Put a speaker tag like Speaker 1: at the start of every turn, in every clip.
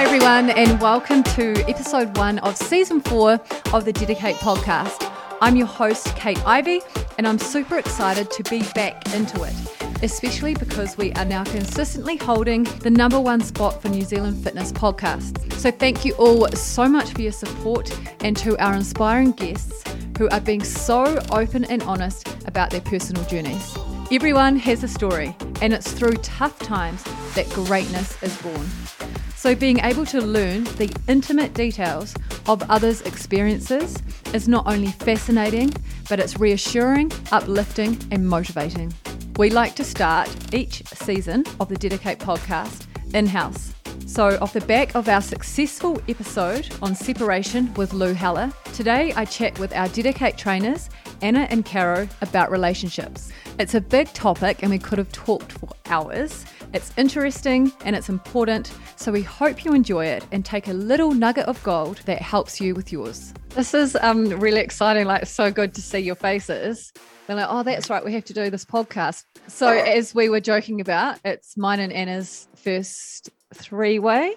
Speaker 1: Hi, everyone, and welcome to episode one of season four of the DediKate podcast. I'm your host, Kate Ivey, and I'm super excited to be back into it, especially because we are now consistently holding the number one spot for New Zealand fitness podcasts. So, thank you all so much for your support and to our inspiring guests who are being so open and honest about their personal journeys. Everyone has a story, and it's through tough times that greatness is born. So, being able to learn the intimate details of others' experiences is not only fascinating, but it's reassuring, uplifting, and motivating. We like to start each season of the DediKate podcast in house. So, off the back of our successful episode on separation with Lou Heller, today I chat with our DediKate trainers, Anna and Caro, about relationships. It's a big topic and we could have talked for hours. It's interesting and it's important, so we hope you enjoy it and take a little nugget of gold that helps you with yours. This is um, really exciting, like so good to see your faces. They're like, oh, that's right, we have to do this podcast. So, as we were joking about, it's mine and Anna's first three way,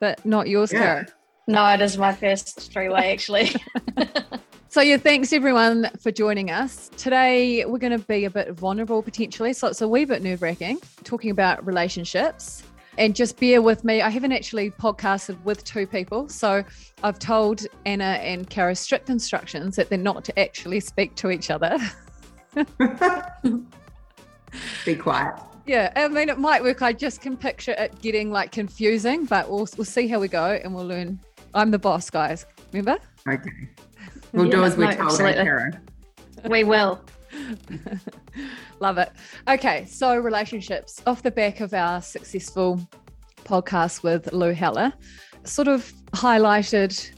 Speaker 1: but not yours,
Speaker 2: Yeah.
Speaker 1: Caro.
Speaker 3: No, it is my first three way actually.
Speaker 1: So, yeah, thanks everyone for joining us. Today, we're going to be a bit vulnerable potentially. So, it's a wee bit nerve wracking talking about relationships. And just bear with me. I haven't actually podcasted with two people. So, I've told Anna and Caro strict instructions that they're not to actually speak to each other.
Speaker 2: Be quiet.
Speaker 1: Yeah, I mean, it might work. I just can picture it getting like confusing, but we'll, we'll see how we go and we'll learn. I'm the boss, guys. Remember?
Speaker 2: Okay. We'll do as we're
Speaker 3: no,
Speaker 2: told,
Speaker 3: we will.
Speaker 1: Love it. Okay, so relationships off the back of our successful podcast with Lou Heller, sort of highlighted.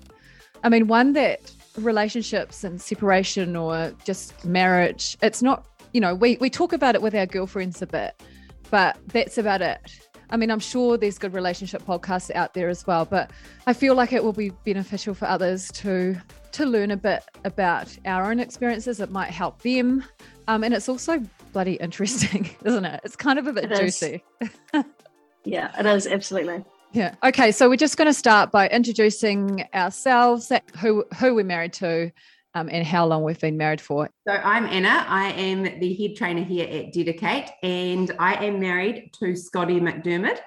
Speaker 1: I mean, one that relationships and separation or just marriage, it's not, you know, we, we talk about it with our girlfriends a bit, but that's about it. I mean, I'm sure there's good relationship podcasts out there as well, but I feel like it will be beneficial for others to to learn a bit about our own experiences. It might help them. Um, and it's also bloody interesting, isn't it? It's kind of a bit
Speaker 3: It
Speaker 1: juicy.
Speaker 3: Yeah, it is absolutely.
Speaker 1: Yeah. Okay. So we're just going to start by introducing ourselves, who who we're married to, um, and how long we've been married for.
Speaker 2: So I'm Anna. I am the head trainer here at DediKate, and I am married to Scotty McDermott.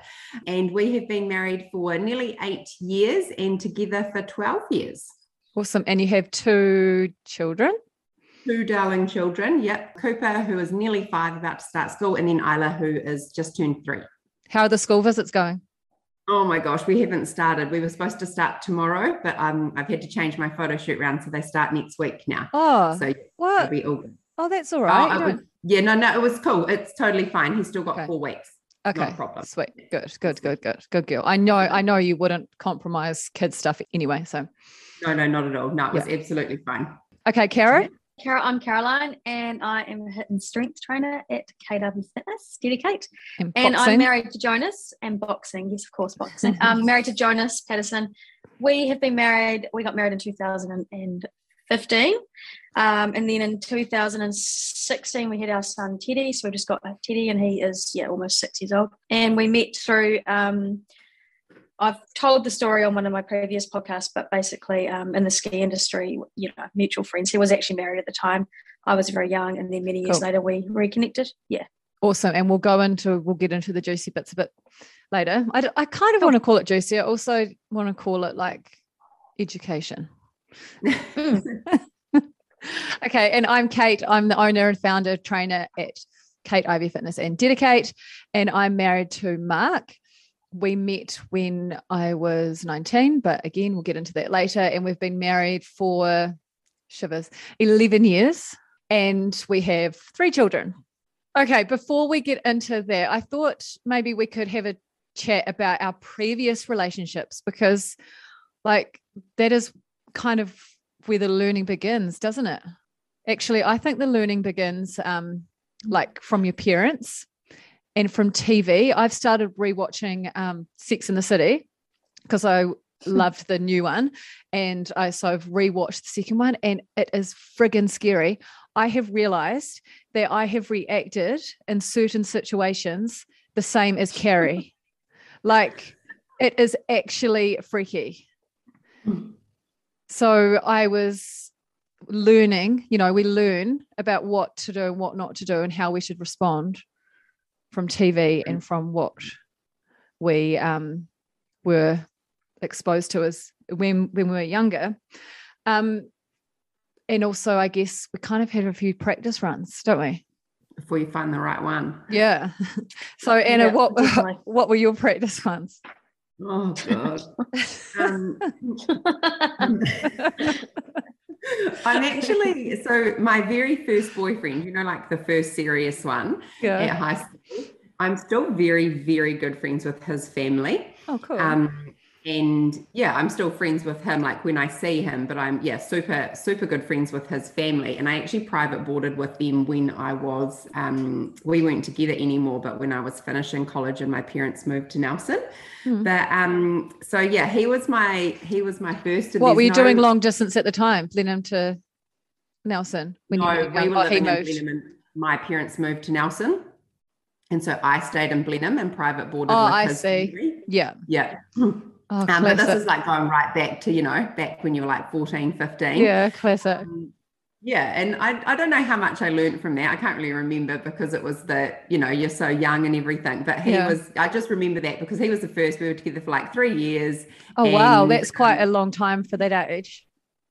Speaker 2: And we have been married for nearly eight years and together for 12 years.
Speaker 1: Awesome. And you have two children.
Speaker 2: Two darling children. Yep. Cooper, who is nearly five, about to start school, and then Isla, who is just turned three.
Speaker 1: How are the school visits going?
Speaker 2: Oh my gosh, we haven't started. We were supposed to start tomorrow, but um, I've had to change my photo shoot round, so they start next week now.
Speaker 1: Oh,
Speaker 2: So
Speaker 1: what?
Speaker 2: be all good.
Speaker 1: Oh, that's all right.
Speaker 2: Oh,
Speaker 1: right. You
Speaker 2: was- yeah, no, no, it was cool. It's totally fine. He's still got
Speaker 1: Okay.
Speaker 2: four weeks.
Speaker 1: okay.
Speaker 2: problem.
Speaker 1: Sweet. Good. Good. Good. Good. Good girl. I know. I know you wouldn't compromise kids stuff anyway. So,
Speaker 2: No, no, not at all. No, it was absolutely fine.
Speaker 1: okay, Caro.
Speaker 3: Carol, I'm Caroline and I am a HIIT and strength trainer at KW Fitness, DediKate.
Speaker 1: And,
Speaker 3: And. I'm married to Jonas and boxing. Yes, of course, boxing. I'm married to Jonas Patterson. We have been married, we got married in 2015. Um, and then in 2016, we had our son Teddy. So we just got Teddy, and he is, yeah, almost six years old. And we met through, um, I've told the story on one of my previous podcasts, but basically um, in the ski industry, you know, mutual friends. He was actually married at the time. I was very young, and then many years
Speaker 1: Cool.
Speaker 3: later, we reconnected. Yeah.
Speaker 1: Awesome. And we'll go into, we'll get into the juicy bits a bit later. I kind of
Speaker 3: Cool.
Speaker 1: want to call it juicy. I also want to call it like education. okay. And I'm Kate. I'm the owner and founder trainer at Kate Ivey Fitness and DediKate. And I'm married to Mark. We met when I was 19, but again, we'll get into that later. And we've been married for shivers 11 years. And we have three children. Okay, before we get into that, I thought maybe we could have a chat about our previous relationships because, like, that is kind of where the learning begins, doesn't it? Actually, I think the learning begins um, like from your parents and from TV. I've started rewatching um, Sex and the City because I loved the new one, and I so I've rewatched the second one, and it is friggin' scary. I have realized that I have reacted in certain situations the same as Carrie. like it is actually freaky.
Speaker 2: Mm.
Speaker 1: So I was learning, you know, we learn about what to do and what not to do and how we should respond from TV and from what we um, were exposed to as when when we were younger. Um, and also, I guess we kind of had a few practice runs, don't we?
Speaker 2: Before you find the right one.
Speaker 1: Yeah. So Anna,
Speaker 3: Yeah,
Speaker 1: what
Speaker 3: definitely.
Speaker 1: what were your practice ones?
Speaker 2: Oh god. um, I'm actually so my very first boyfriend, you know, like the first serious one at
Speaker 1: yeah.
Speaker 2: high school. I'm still very, very good friends with his family.
Speaker 1: Oh, cool.
Speaker 2: Um, and yeah, I'm still friends with him, like when I see him, but I'm yeah, super, super good friends with his family. And I actually private boarded with them when I was um we weren't together anymore, but when I was finishing college and my parents moved to Nelson.
Speaker 1: Hmm.
Speaker 2: But um, so yeah, he was my he was my first.
Speaker 1: what were you
Speaker 2: no-
Speaker 1: doing long distance at the time? Blenheim to Nelson when
Speaker 2: no,
Speaker 1: you were
Speaker 2: we were
Speaker 1: Oh, he
Speaker 2: living in
Speaker 1: moved.
Speaker 2: Blenheim and my parents moved to Nelson. And so I stayed in Blenheim and private boarded
Speaker 1: Oh,
Speaker 2: with
Speaker 1: I
Speaker 2: his
Speaker 1: see.
Speaker 2: family.
Speaker 1: Yeah.
Speaker 2: Yeah.
Speaker 1: Oh,
Speaker 2: Um, but this is like going right back to, you know, back when you were like 14, 15.
Speaker 1: yeah, classic.
Speaker 2: Um, yeah, and I, I don't know how much I learned from that. I can't really remember because it was the, you know, you're so young and everything. But he
Speaker 1: Yeah.
Speaker 2: was, I just remember that because he was the first. We were together for like three years.
Speaker 1: Oh wow, that's quite
Speaker 2: um,
Speaker 1: a long time for that age.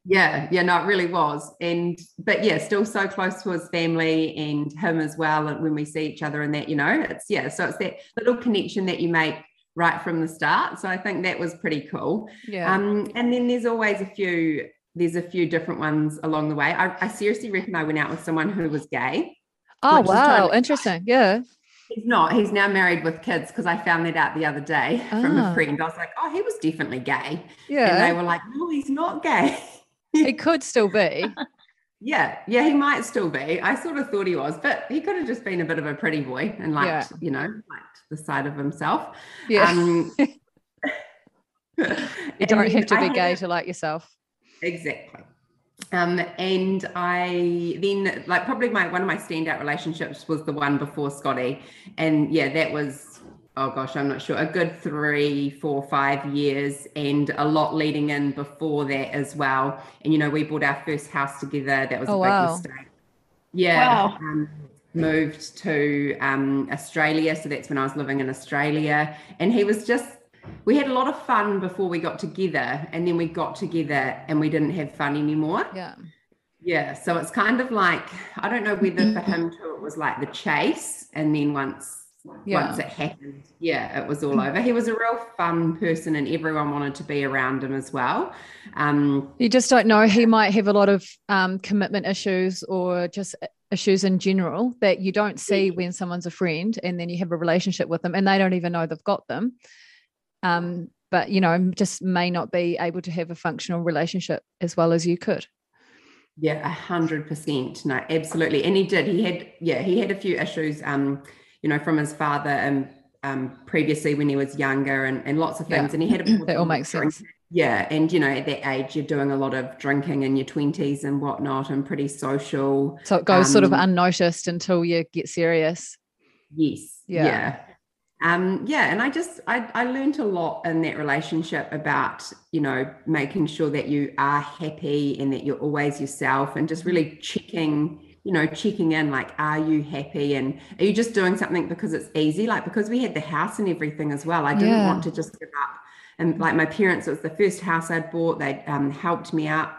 Speaker 2: Yeah, yeah, no, it really was. And but yeah, still so close to his family and him as well. And when we see each other and that, you know, it's yeah, so it's that little connection that you make right from the start. So I think that was pretty cool.
Speaker 1: Yeah.
Speaker 2: Um, and then there's always a few, there's a few different ones along the way. I, I seriously reckon I went out with someone who was gay.
Speaker 1: oh wow,
Speaker 2: totally
Speaker 1: interesting. Yeah.
Speaker 2: He's not, he's now married with kids because I found that out the other day from
Speaker 1: Ah.
Speaker 2: a friend. I was like, oh, he was definitely gay. Yeah. And they were like, no, he's not gay.
Speaker 1: He could still be.
Speaker 2: Yeah, yeah, he might still be. I sort of thought he was, but he could have just been a bit of a pretty boy and liked,
Speaker 1: Yeah.
Speaker 2: you know, liked the side of himself.
Speaker 1: Yeah.
Speaker 2: Um,
Speaker 1: you don't have to be gay to like yourself.
Speaker 2: Exactly. Um, and I then like probably my one of my standout relationships was the one before Scotty. And yeah, that was oh gosh, I'm not sure, a good three, four, five years, and a lot leading in before that as well. And you know, we bought our first house together. That was
Speaker 1: Oh,
Speaker 2: a big
Speaker 1: wow.
Speaker 2: mistake. Yeah.
Speaker 3: Wow.
Speaker 2: Um, moved to um, Australia. So that's when I was living in Australia. And he was just, we had a lot of fun before we got together. And then we got together and we didn't have fun anymore.
Speaker 1: Yeah.
Speaker 2: Yeah. So it's kind of like, I don't know whether for him too, it was like the chase. And then once,
Speaker 1: Yeah.
Speaker 2: once it happened, yeah, it was all over. He was a real fun person and everyone wanted to be around him as well. Um,
Speaker 1: You just don't know. He might have a lot of um, commitment issues or just issues in general that you don't see when someone's a friend and then you have a relationship with them and they don't even know they've got them. Um, but, you know, just may not be able to have a functional relationship as well as you could.
Speaker 2: Yeah, a hundred percent. No, absolutely. And he did. He had, yeah, he had a few issues, um, you know, from his father and um, previously when he was younger and, and lots of
Speaker 1: Yeah.
Speaker 2: things. And he had a
Speaker 1: That all makes sense.
Speaker 2: Yeah. And, you know, at that age, you're doing a lot of drinking in your 20s and whatnot and pretty social.
Speaker 1: So it goes sort of
Speaker 2: Um,
Speaker 1: unnoticed until you get serious.
Speaker 2: Yes.
Speaker 1: Yeah.
Speaker 2: Yeah. Um, yeah. And I just, I, I learned a lot in that relationship about, you know, making sure that you are happy and that you're always yourself and just really checking, you know, checking in like, are you happy? And are you just doing something because it's easy? Like, because we had the house and everything as well. I didn't
Speaker 1: Yeah.
Speaker 2: want to just give up. And like my parents, it was the first house I'd bought. They um, helped me out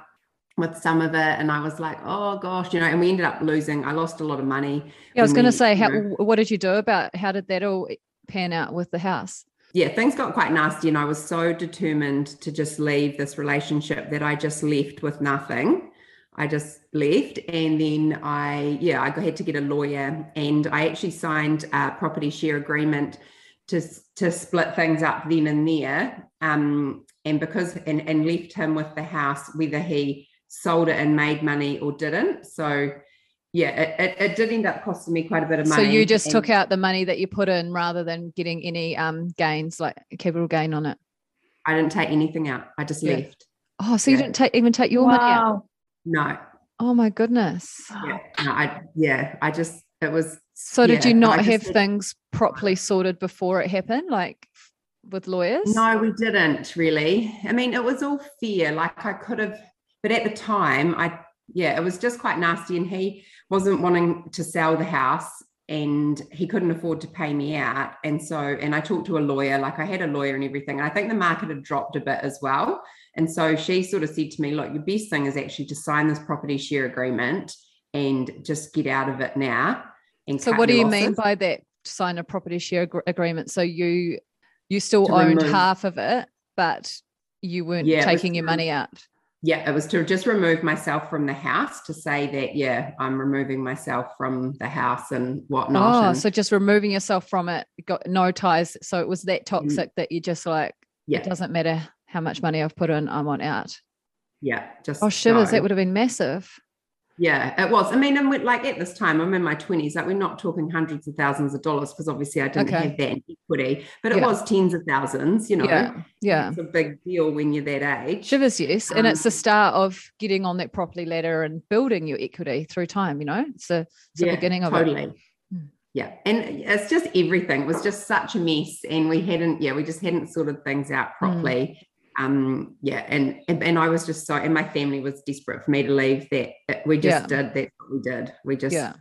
Speaker 2: with some of it. And I was like, oh gosh, you know, and we ended up losing, I lost a lot of money.
Speaker 1: Yeah, I was going to say, how,
Speaker 2: know-
Speaker 1: what did you do about how did that all pan out with the house?
Speaker 2: yeah, things got quite nasty, and I was so determined to just leave this relationship that I just left with nothing. I just left, and then I, yeah, I had to get a lawyer, and I actually signed a property share agreement to to split things up then and there, um, and because and and left him with the house, whether he sold it and made money or didn't. So. Yeah, it, it, it did end up costing me quite a bit of money.
Speaker 1: So you just
Speaker 2: and-
Speaker 1: took out the money that you put in rather than getting any um, gains, like capital gain on it.
Speaker 2: I didn't take anything out. I just
Speaker 1: Yeah.
Speaker 2: left.
Speaker 1: Oh, so you didn't take even take your money out?
Speaker 2: No,
Speaker 1: Oh my goodness.
Speaker 2: yeah, no, I yeah, I just it was.
Speaker 1: So did you not have things properly sorted before it happened, like with lawyers?
Speaker 2: No, we didn't really. I mean, it was all fear. Like I could have, but at the time, I yeah, it was just quite nasty. And he wasn't wanting to sell the house and he couldn't afford to pay me out. And so, and I talked to a lawyer, like I had a lawyer and everything. And I think the market had dropped a bit as well. And so she sort of said to me, look, your best thing is actually to sign this property share agreement and just get out of it now. And
Speaker 1: so what do you losses. mean by that? Sign a property share ag- agreement. So you you still owned remove. half of it, but you weren't yeah, taking your money out.
Speaker 2: Yeah, it was to just remove myself from the house to say that, yeah, I'm removing myself from the house and whatnot.
Speaker 1: Oh,
Speaker 2: and,
Speaker 1: so just removing yourself from it, got no ties. So it was that mm. toxic mm, that you just like, yeah. it doesn't matter how much money I've put in, I want out.
Speaker 2: Yeah, just
Speaker 1: oh shivers, that would have been massive.
Speaker 2: Yeah, it was. I mean, and like at this time, I'm in my 20s, like we're not talking hundreds of thousands of dollars because obviously I didn't okay. have that equity, but it yeah. was tens of thousands, you know.
Speaker 1: Yeah. Yeah.
Speaker 2: It's a big deal when you're that age.
Speaker 1: Shivers, yes. Um, and it's the um, start of getting on that property ladder and building your equity through time, you know. It's the, it's yeah, the beginning of
Speaker 2: totally.
Speaker 1: it.
Speaker 2: Hmm. Yeah. And it's just everything. It was just such a mess. And we hadn't, yeah, we just hadn't sorted things out hmm. properly. Um yeah and, and, and i was just so and my family was desperate for me to leave that we just yeah. did that's what we did we just yeah.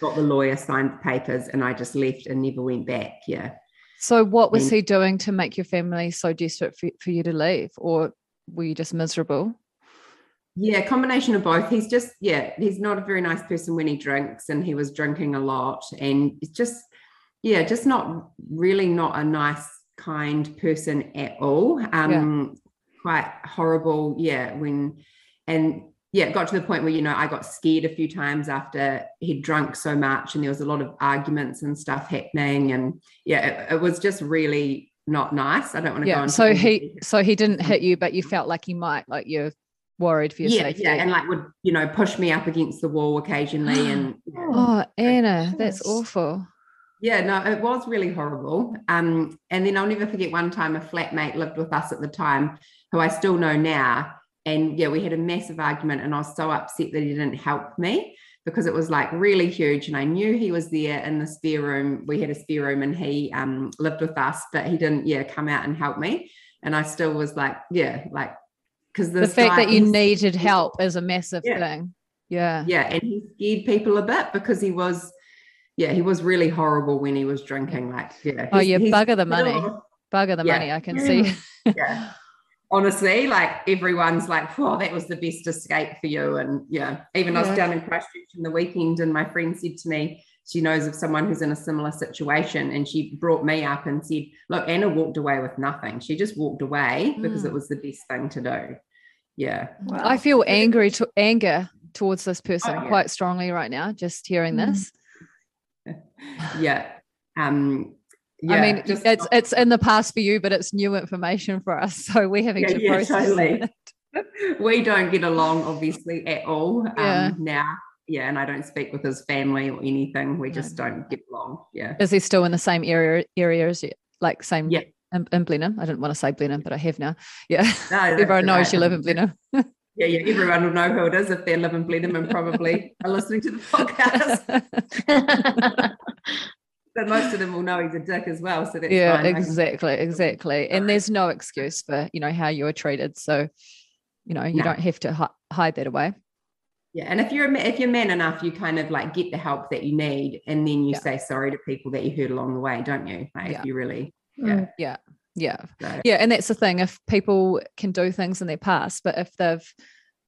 Speaker 2: got the lawyer signed the papers and i just left and never went back yeah
Speaker 1: so what was and, he doing to make your family so desperate for, for you to leave or were you just miserable
Speaker 2: yeah combination of both he's just yeah he's not a very nice person when he drinks and he was drinking a lot and it's just yeah just not really not a nice kind person at all. Um, yeah. Quite horrible, yeah. When and yeah, it got to the point where you know I got scared a few times after he'd drunk so much, and there was a lot of arguments and stuff happening, and yeah, it, it was just really not nice. I don't want to yeah, go.
Speaker 1: So he, so he didn't hit you, but you felt like he might, like you're worried for your
Speaker 2: yeah,
Speaker 1: safety.
Speaker 2: Yeah, and like would you know push me up against the wall occasionally, and
Speaker 1: oh, Anna, that's awful.
Speaker 2: Yeah, no, it was really horrible. Um, and then I'll never forget one time a flatmate lived with us at the time, who I still know now. And yeah, we had a massive argument, and I was so upset that he didn't help me because it was like really huge. And I knew he was there in the spare room. We had a spare room, and he um, lived with us, but he didn't, yeah, come out and help me. And I still was like, yeah, like because
Speaker 1: the fact that you needed help is a massive yeah. thing. Yeah.
Speaker 2: Yeah. And he scared people a bit because he was yeah, he was really horrible when he was drinking. Like, yeah.
Speaker 1: Oh, yeah, bugger the money. Bugger the yeah. money, I can see.
Speaker 2: yeah. Honestly, like everyone's like, oh, that was the best escape for you. And yeah, even yeah. I was down in Christchurch in the weekend, and my friend said to me, she knows of someone who's in a similar situation. And she brought me up and said, Look, Anna walked away with nothing. She just walked away mm. because it was the best thing to do. Yeah.
Speaker 1: Wow. I feel angry to anger towards this person oh, yeah. quite strongly right now, just hearing mm. this
Speaker 2: yeah. Um,
Speaker 1: yeah, I mean, just, it's it's in the past for you, but it's new information for us. So we're having yeah, to yeah, process totally.
Speaker 2: it. We don't get along, obviously, at all yeah. um, now. Yeah, and I don't speak with his family or anything. We just don't get along. Yeah.
Speaker 1: Is he still in the same area area as you? Like same yeah. in, in Blenheim? I didn't want to say Blenheim, but I have now. Yeah. No, Everyone knows right. you live in Blenheim.
Speaker 2: yeah, yeah, everyone will know who it is if they live in Blenheim and probably are listening to the podcast. but most of them will know he's a dick as well. So that's
Speaker 1: yeah,
Speaker 2: fine.
Speaker 1: exactly, exactly. And there's no excuse for you know how you were treated. So you know you no. don't have to hi- hide that away.
Speaker 2: Yeah, and if you're if you're man enough, you kind of like get the help that you need, and then you yeah. say sorry to people that you hurt along the way, don't you? Like yeah. if you really,
Speaker 1: yeah, mm. Yeah. Yeah. Yeah. And that's the thing. If people can do things in their past, but if they've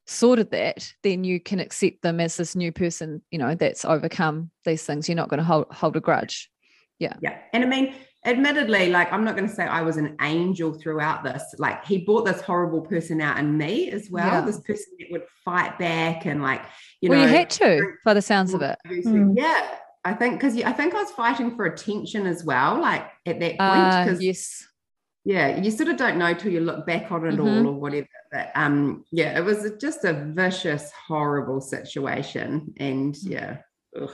Speaker 1: sorted that, then you can accept them as this new person, you know, that's overcome these things. You're not going to hold, hold a grudge. Yeah.
Speaker 2: Yeah. And I mean, admittedly, like I'm not going to say I was an angel throughout this. Like he brought this horrible person out in me as well. Yeah. This person that would fight back and like, you
Speaker 1: well,
Speaker 2: know,
Speaker 1: you had to by the sounds of it.
Speaker 2: Mm. Yeah. I think because I think I was fighting for attention as well, like at that point.
Speaker 1: Because uh, yes
Speaker 2: yeah, you sort of don't know till you look back on it mm-hmm. all or whatever. But um, yeah, it was just a vicious, horrible situation. And mm. yeah. Ugh.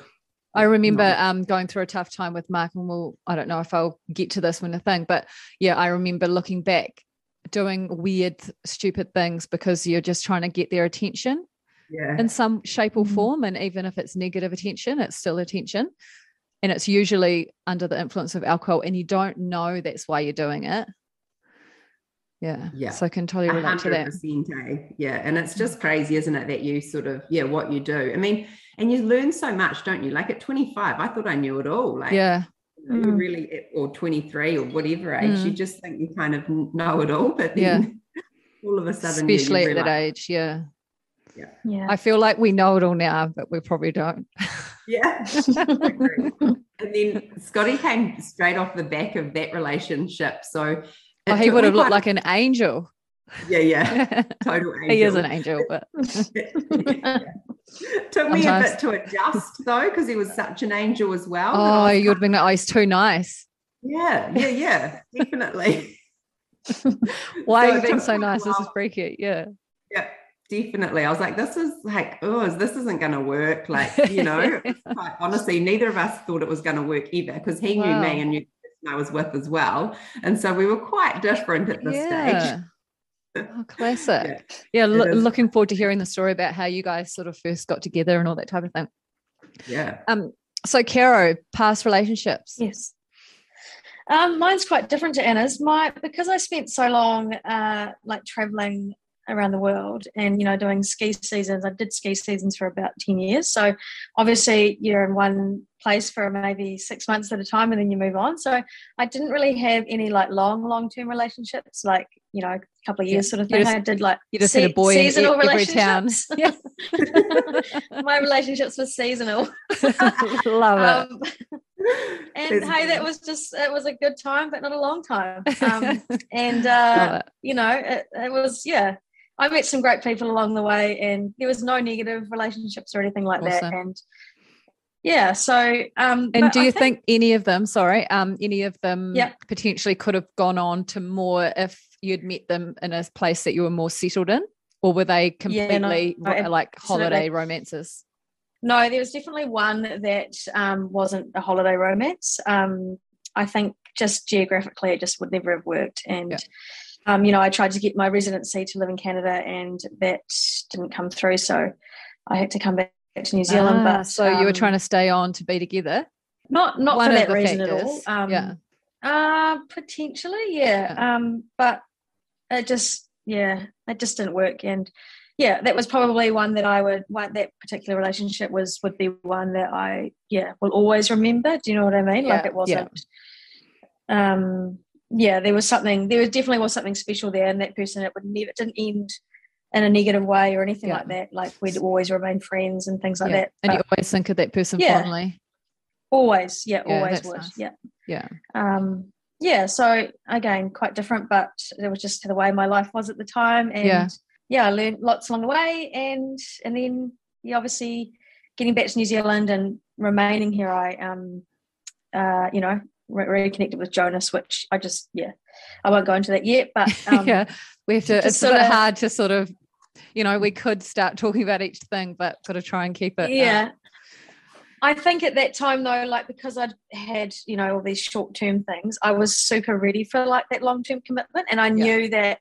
Speaker 1: I remember um, going through a tough time with Mark, and we'll, I don't know if I'll get to this when a thing, but yeah, I remember looking back, doing weird, stupid things because you're just trying to get their attention
Speaker 2: yeah.
Speaker 1: in some shape or mm-hmm. form. And even if it's negative attention, it's still attention. And it's usually under the influence of alcohol, and you don't know that's why you're doing it Yeah.
Speaker 2: Yeah.
Speaker 1: So I can totally relate to that.
Speaker 2: 100%, eh? Yeah. And it's just crazy, isn't it, that you sort of, yeah, what you do. I mean, and you learn so much, don't you? Like at 25, I thought I knew it all. Like,
Speaker 1: Yeah.
Speaker 2: you
Speaker 3: Mm.
Speaker 2: really, or 23 or whatever age, you
Speaker 1: Mm.
Speaker 2: just think you kind of know it all. But
Speaker 1: Yeah.
Speaker 2: then all of a sudden, yeah, you
Speaker 1: Especially at that age. Yeah.
Speaker 3: Yeah.
Speaker 1: I feel like we know it all now, but we probably don't.
Speaker 2: Yeah. And then Scotty came straight off the back of that relationship. So
Speaker 1: Oh, he would have looked like an angel.
Speaker 2: yeah, yeah, total angel.
Speaker 1: he is an angel, but
Speaker 2: Yeah. Took me a bit to adjust though, because he was such an angel as well.
Speaker 1: Oh, you would have been like, oh, he's too nice.
Speaker 2: Yeah, yeah, yeah, definitely.
Speaker 1: Why
Speaker 2: So
Speaker 1: are you being so nice? This is freaky. Yeah.
Speaker 2: Yeah, definitely. I was like, this is like, oh, this isn't going to work. Like, you know, quite, honestly, neither of us thought it was going to work either because he knew me and knew I was with as well. And so we were quite different at this stage.
Speaker 1: Oh, classic.
Speaker 2: Yeah,
Speaker 1: Yeah,
Speaker 2: it
Speaker 1: loo-
Speaker 2: is.
Speaker 1: looking forward to hearing the story about how you guys sort of first got together and all that type of thing.
Speaker 2: Yeah.
Speaker 1: Um, so Caro, past relationships.
Speaker 3: Yes. Um, mine's quite different to Anna's. My because I spent so long uh, like traveling around the world and you know doing ski seasons. I did ski seasons for about ten years. So obviously you're in one place for maybe six months at a time and then you move on. So I didn't really have any like long long term relationships, like you know a couple of years sort of thing.
Speaker 1: just-
Speaker 3: I did like
Speaker 1: You just had a
Speaker 3: se-
Speaker 1: boy in
Speaker 3: seasonal
Speaker 1: every town.
Speaker 3: relationships.
Speaker 1: Yeah.
Speaker 3: My relationships were seasonal.
Speaker 1: Love it.
Speaker 3: Um, and hey, that was just it was a good time, but not a long time. Um, and uh, you know, it, it was yeah. I met some great people along the way, and there was no negative relationships or anything like that. And yeah, so um,
Speaker 1: And do you think any of them, sorry, um, any of them
Speaker 3: Yeah.
Speaker 1: potentially could have gone on to more if you'd met them in a place that you were more settled in? Or were they
Speaker 3: Yeah, no,
Speaker 1: completely
Speaker 3: no,
Speaker 1: like holiday romances?
Speaker 3: No, there was definitely one that um, wasn't a holiday romance. Um, I think just geographically, it just would never have worked. And,
Speaker 1: Yeah.
Speaker 3: Um, you know, I tried to get my residency to live in Canada and that didn't come through. So I had to come back to New Zealand.
Speaker 1: Ah,
Speaker 3: but
Speaker 1: so you were
Speaker 3: um,
Speaker 1: trying to stay on to be together?
Speaker 3: not not
Speaker 1: one
Speaker 3: for that reason at all.
Speaker 1: factors,
Speaker 3: Um,
Speaker 1: yeah.
Speaker 3: Uh, potentially, yeah. Um, but it just, yeah, it just didn't work. And yeah, that was probably one that I would, one, that particular relationship was, would be one that I, yeah, will always remember. Do you know what I mean? like it wasn't, um, yeah, there was something, there was definitely was something special there. And that person, it would never, it didn't end in a negative way or anything
Speaker 1: Yeah.
Speaker 3: like that. Like we'd always remain friends and things like
Speaker 1: Yeah.
Speaker 3: that.
Speaker 1: And you always think of that person
Speaker 3: Yeah.
Speaker 1: fondly.
Speaker 3: always, yeah, always would.
Speaker 1: nice.
Speaker 3: Yeah.
Speaker 1: Yeah.
Speaker 3: um yeah so again quite different but it was just the way my life was at the time and
Speaker 1: Yeah.
Speaker 3: yeah, i learned lots along the way and and then yeah obviously getting back to new zealand and remaining here i um uh you know re- reconnected with jonas which i just yeah i won't go into that yet but um,
Speaker 1: yeah. We have to, it's a bit
Speaker 3: sorta-
Speaker 1: hard to sort of, you know, we could start talking about each thing, but got to try and keep it. um,
Speaker 3: yeah I think at that time though, like because I'd had, you know, all these short term things, I was super ready for like that long term commitment. And I knew that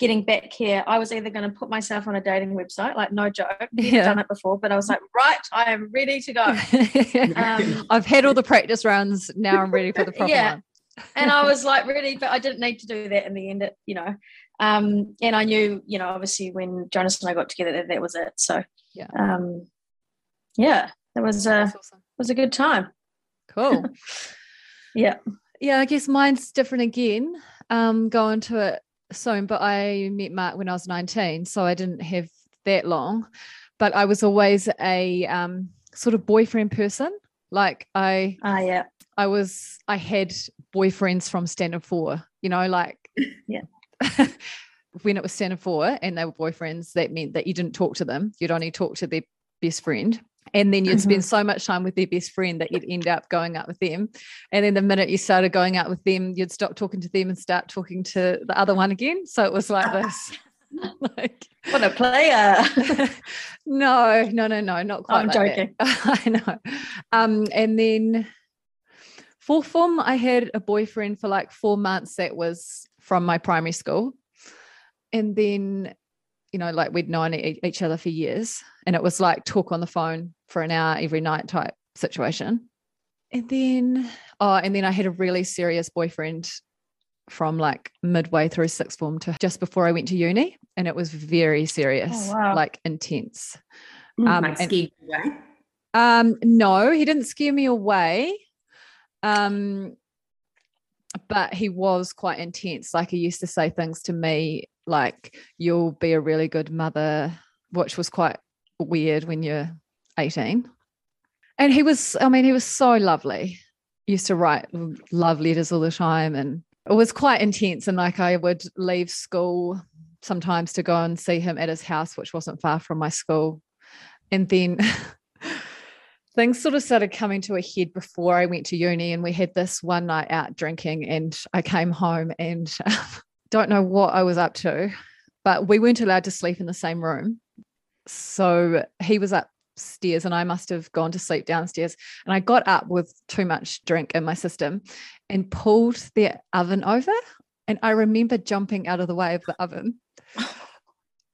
Speaker 3: getting back here, I was either going to put myself on a dating website, like no joke,
Speaker 1: Yeah.
Speaker 3: done it before, but I was like, right, I am ready to go. Um,
Speaker 1: I've had all the practice rounds. Now I'm ready for the proper
Speaker 3: Yeah.
Speaker 1: one.
Speaker 3: and I was like ready, but I didn't need to do that in the end, it, you know. Um, and I knew, you know, obviously when Jonas and I got together, that, that was it. So,
Speaker 1: Yeah.
Speaker 3: um, yeah, it was a,
Speaker 1: awesome.
Speaker 3: was a good time.
Speaker 1: Cool.
Speaker 3: Yeah.
Speaker 1: Yeah, I guess mine's different again. Um, go into it soon, but I met Mark when I was 19, so I didn't have that long. But I was always a um, sort of boyfriend person. Like I,
Speaker 3: Ah, yeah.
Speaker 1: I was, I had boyfriends from standard four. You know, like
Speaker 3: Yeah.
Speaker 1: when it was standard four and they were boyfriends, that meant that you didn't talk to them. You'd only talk to their best friend. And then you'd spend so much time with their best friend that you'd end up going out with them. And then the minute you started going out with them, you'd stop talking to them and start talking to the other one again. So it was like this. like
Speaker 3: What a player.
Speaker 1: no, no, no, no, not quite.
Speaker 3: I'm
Speaker 1: like
Speaker 3: joking.
Speaker 1: I know. Um, and then fourth form, I had a boyfriend for like four months that was from my primary school. And then, you know, like we'd known e- each other for years. And it was like talk on the phone for an hour every night type situation. And then, oh, and then I had a really serious boyfriend from like midway through sixth form to just before I went to uni, and it was very serious,
Speaker 3: Oh, wow.
Speaker 1: like intense.
Speaker 2: Um,
Speaker 1: Um,
Speaker 2: like ski away.
Speaker 1: Um, no, he didn't scare me away. Um, but he was quite intense. Like he used to say things to me like, "You'll be a really good mother," which was quite weird when you're 18. And he was, I mean, he was so lovely. Used to write love letters all the time, and it was quite intense. And like I would leave school sometimes to go and see him at his house, which wasn't far from my school. And then things sort of started coming to a head before I went to uni, and we had this one night out drinking, and I came home and don't know what I was up to, but we weren't allowed to sleep in the same room. So he was upstairs, and I must have gone to sleep downstairs. And I got up with too much drink in my system and pulled the oven over. And I remember jumping out of the way of the oven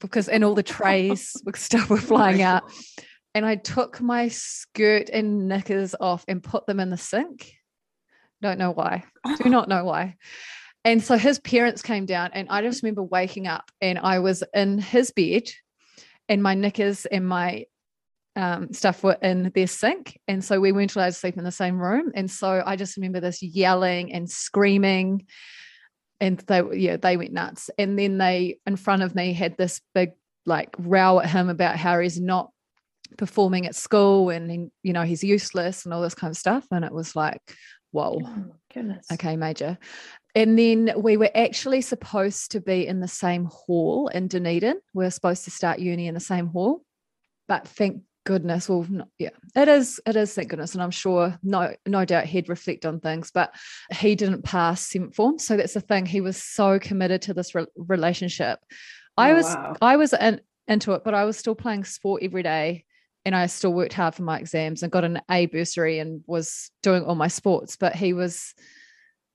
Speaker 1: because, and all the trays were stuff were flying out and I took my skirt and knickers off and put them in the sink. Don't know why. Do not know why. And so his parents came down, and I just remember waking up and I was in his bed, and my knickers and my um, stuff were in their sink. And so we weren't allowed to sleep in the same room. And so I just remember this yelling and screaming. And they, yeah, they went nuts. And then they, in front of me, had this big like row at him about how he's not performing at school and you know he's useless and all this kind of stuff and it was like whoa
Speaker 3: Oh, goodness.
Speaker 1: okay major and then we were actually supposed to be in the same hall in Dunedin we are supposed to start uni in the same hall but thank goodness well no, yeah it is it is thank goodness and i'm sure no no doubt he'd reflect on things but he didn't pass seventh form so that's the thing he was so committed to this re- relationship oh, i
Speaker 2: Oh,
Speaker 1: was
Speaker 2: wow.
Speaker 1: I was in, into it, but I was still playing sport every day and I still worked hard for my exams and got an A bursary and was doing all my sports. But he was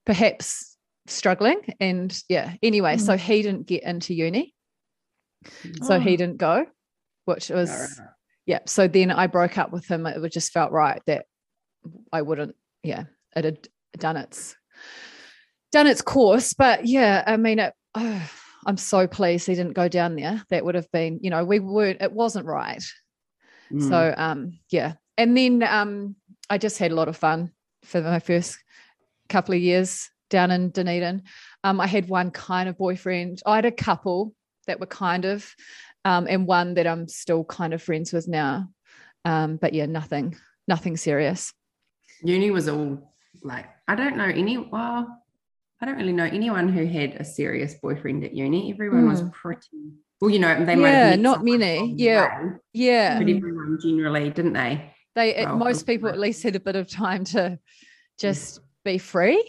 Speaker 1: perhaps struggling. And yeah, anyway, so he didn't get into uni. So he
Speaker 3: Oh.
Speaker 1: didn't go, which was,
Speaker 2: Alright.
Speaker 1: yeah. So then I broke up with him. It just felt right that I wouldn't, yeah, it had done its done its course. But yeah, I mean, it, oh, I'm so pleased he didn't go down there. That would have been, you know, we weren't, it wasn't right.
Speaker 2: Mm.
Speaker 1: So um, yeah. And then um, I just had a lot of fun for my first couple of years down in Dunedin. Um, I had one kind of boyfriend. I had a couple that were kind of, um, and one that I'm still kind of friends with now. Um, but yeah, nothing, nothing serious.
Speaker 2: uni was all like I don't know any well I don't really know anyone who had a serious boyfriend at uni. Everyone was pretty well, you know, they might
Speaker 1: Hmm. Yeah,
Speaker 2: have
Speaker 1: not many. Yeah.
Speaker 2: way,
Speaker 1: Yeah.
Speaker 2: but everyone generally didn't they?
Speaker 1: they
Speaker 2: Well,
Speaker 1: most people at least had a bit of time to just be free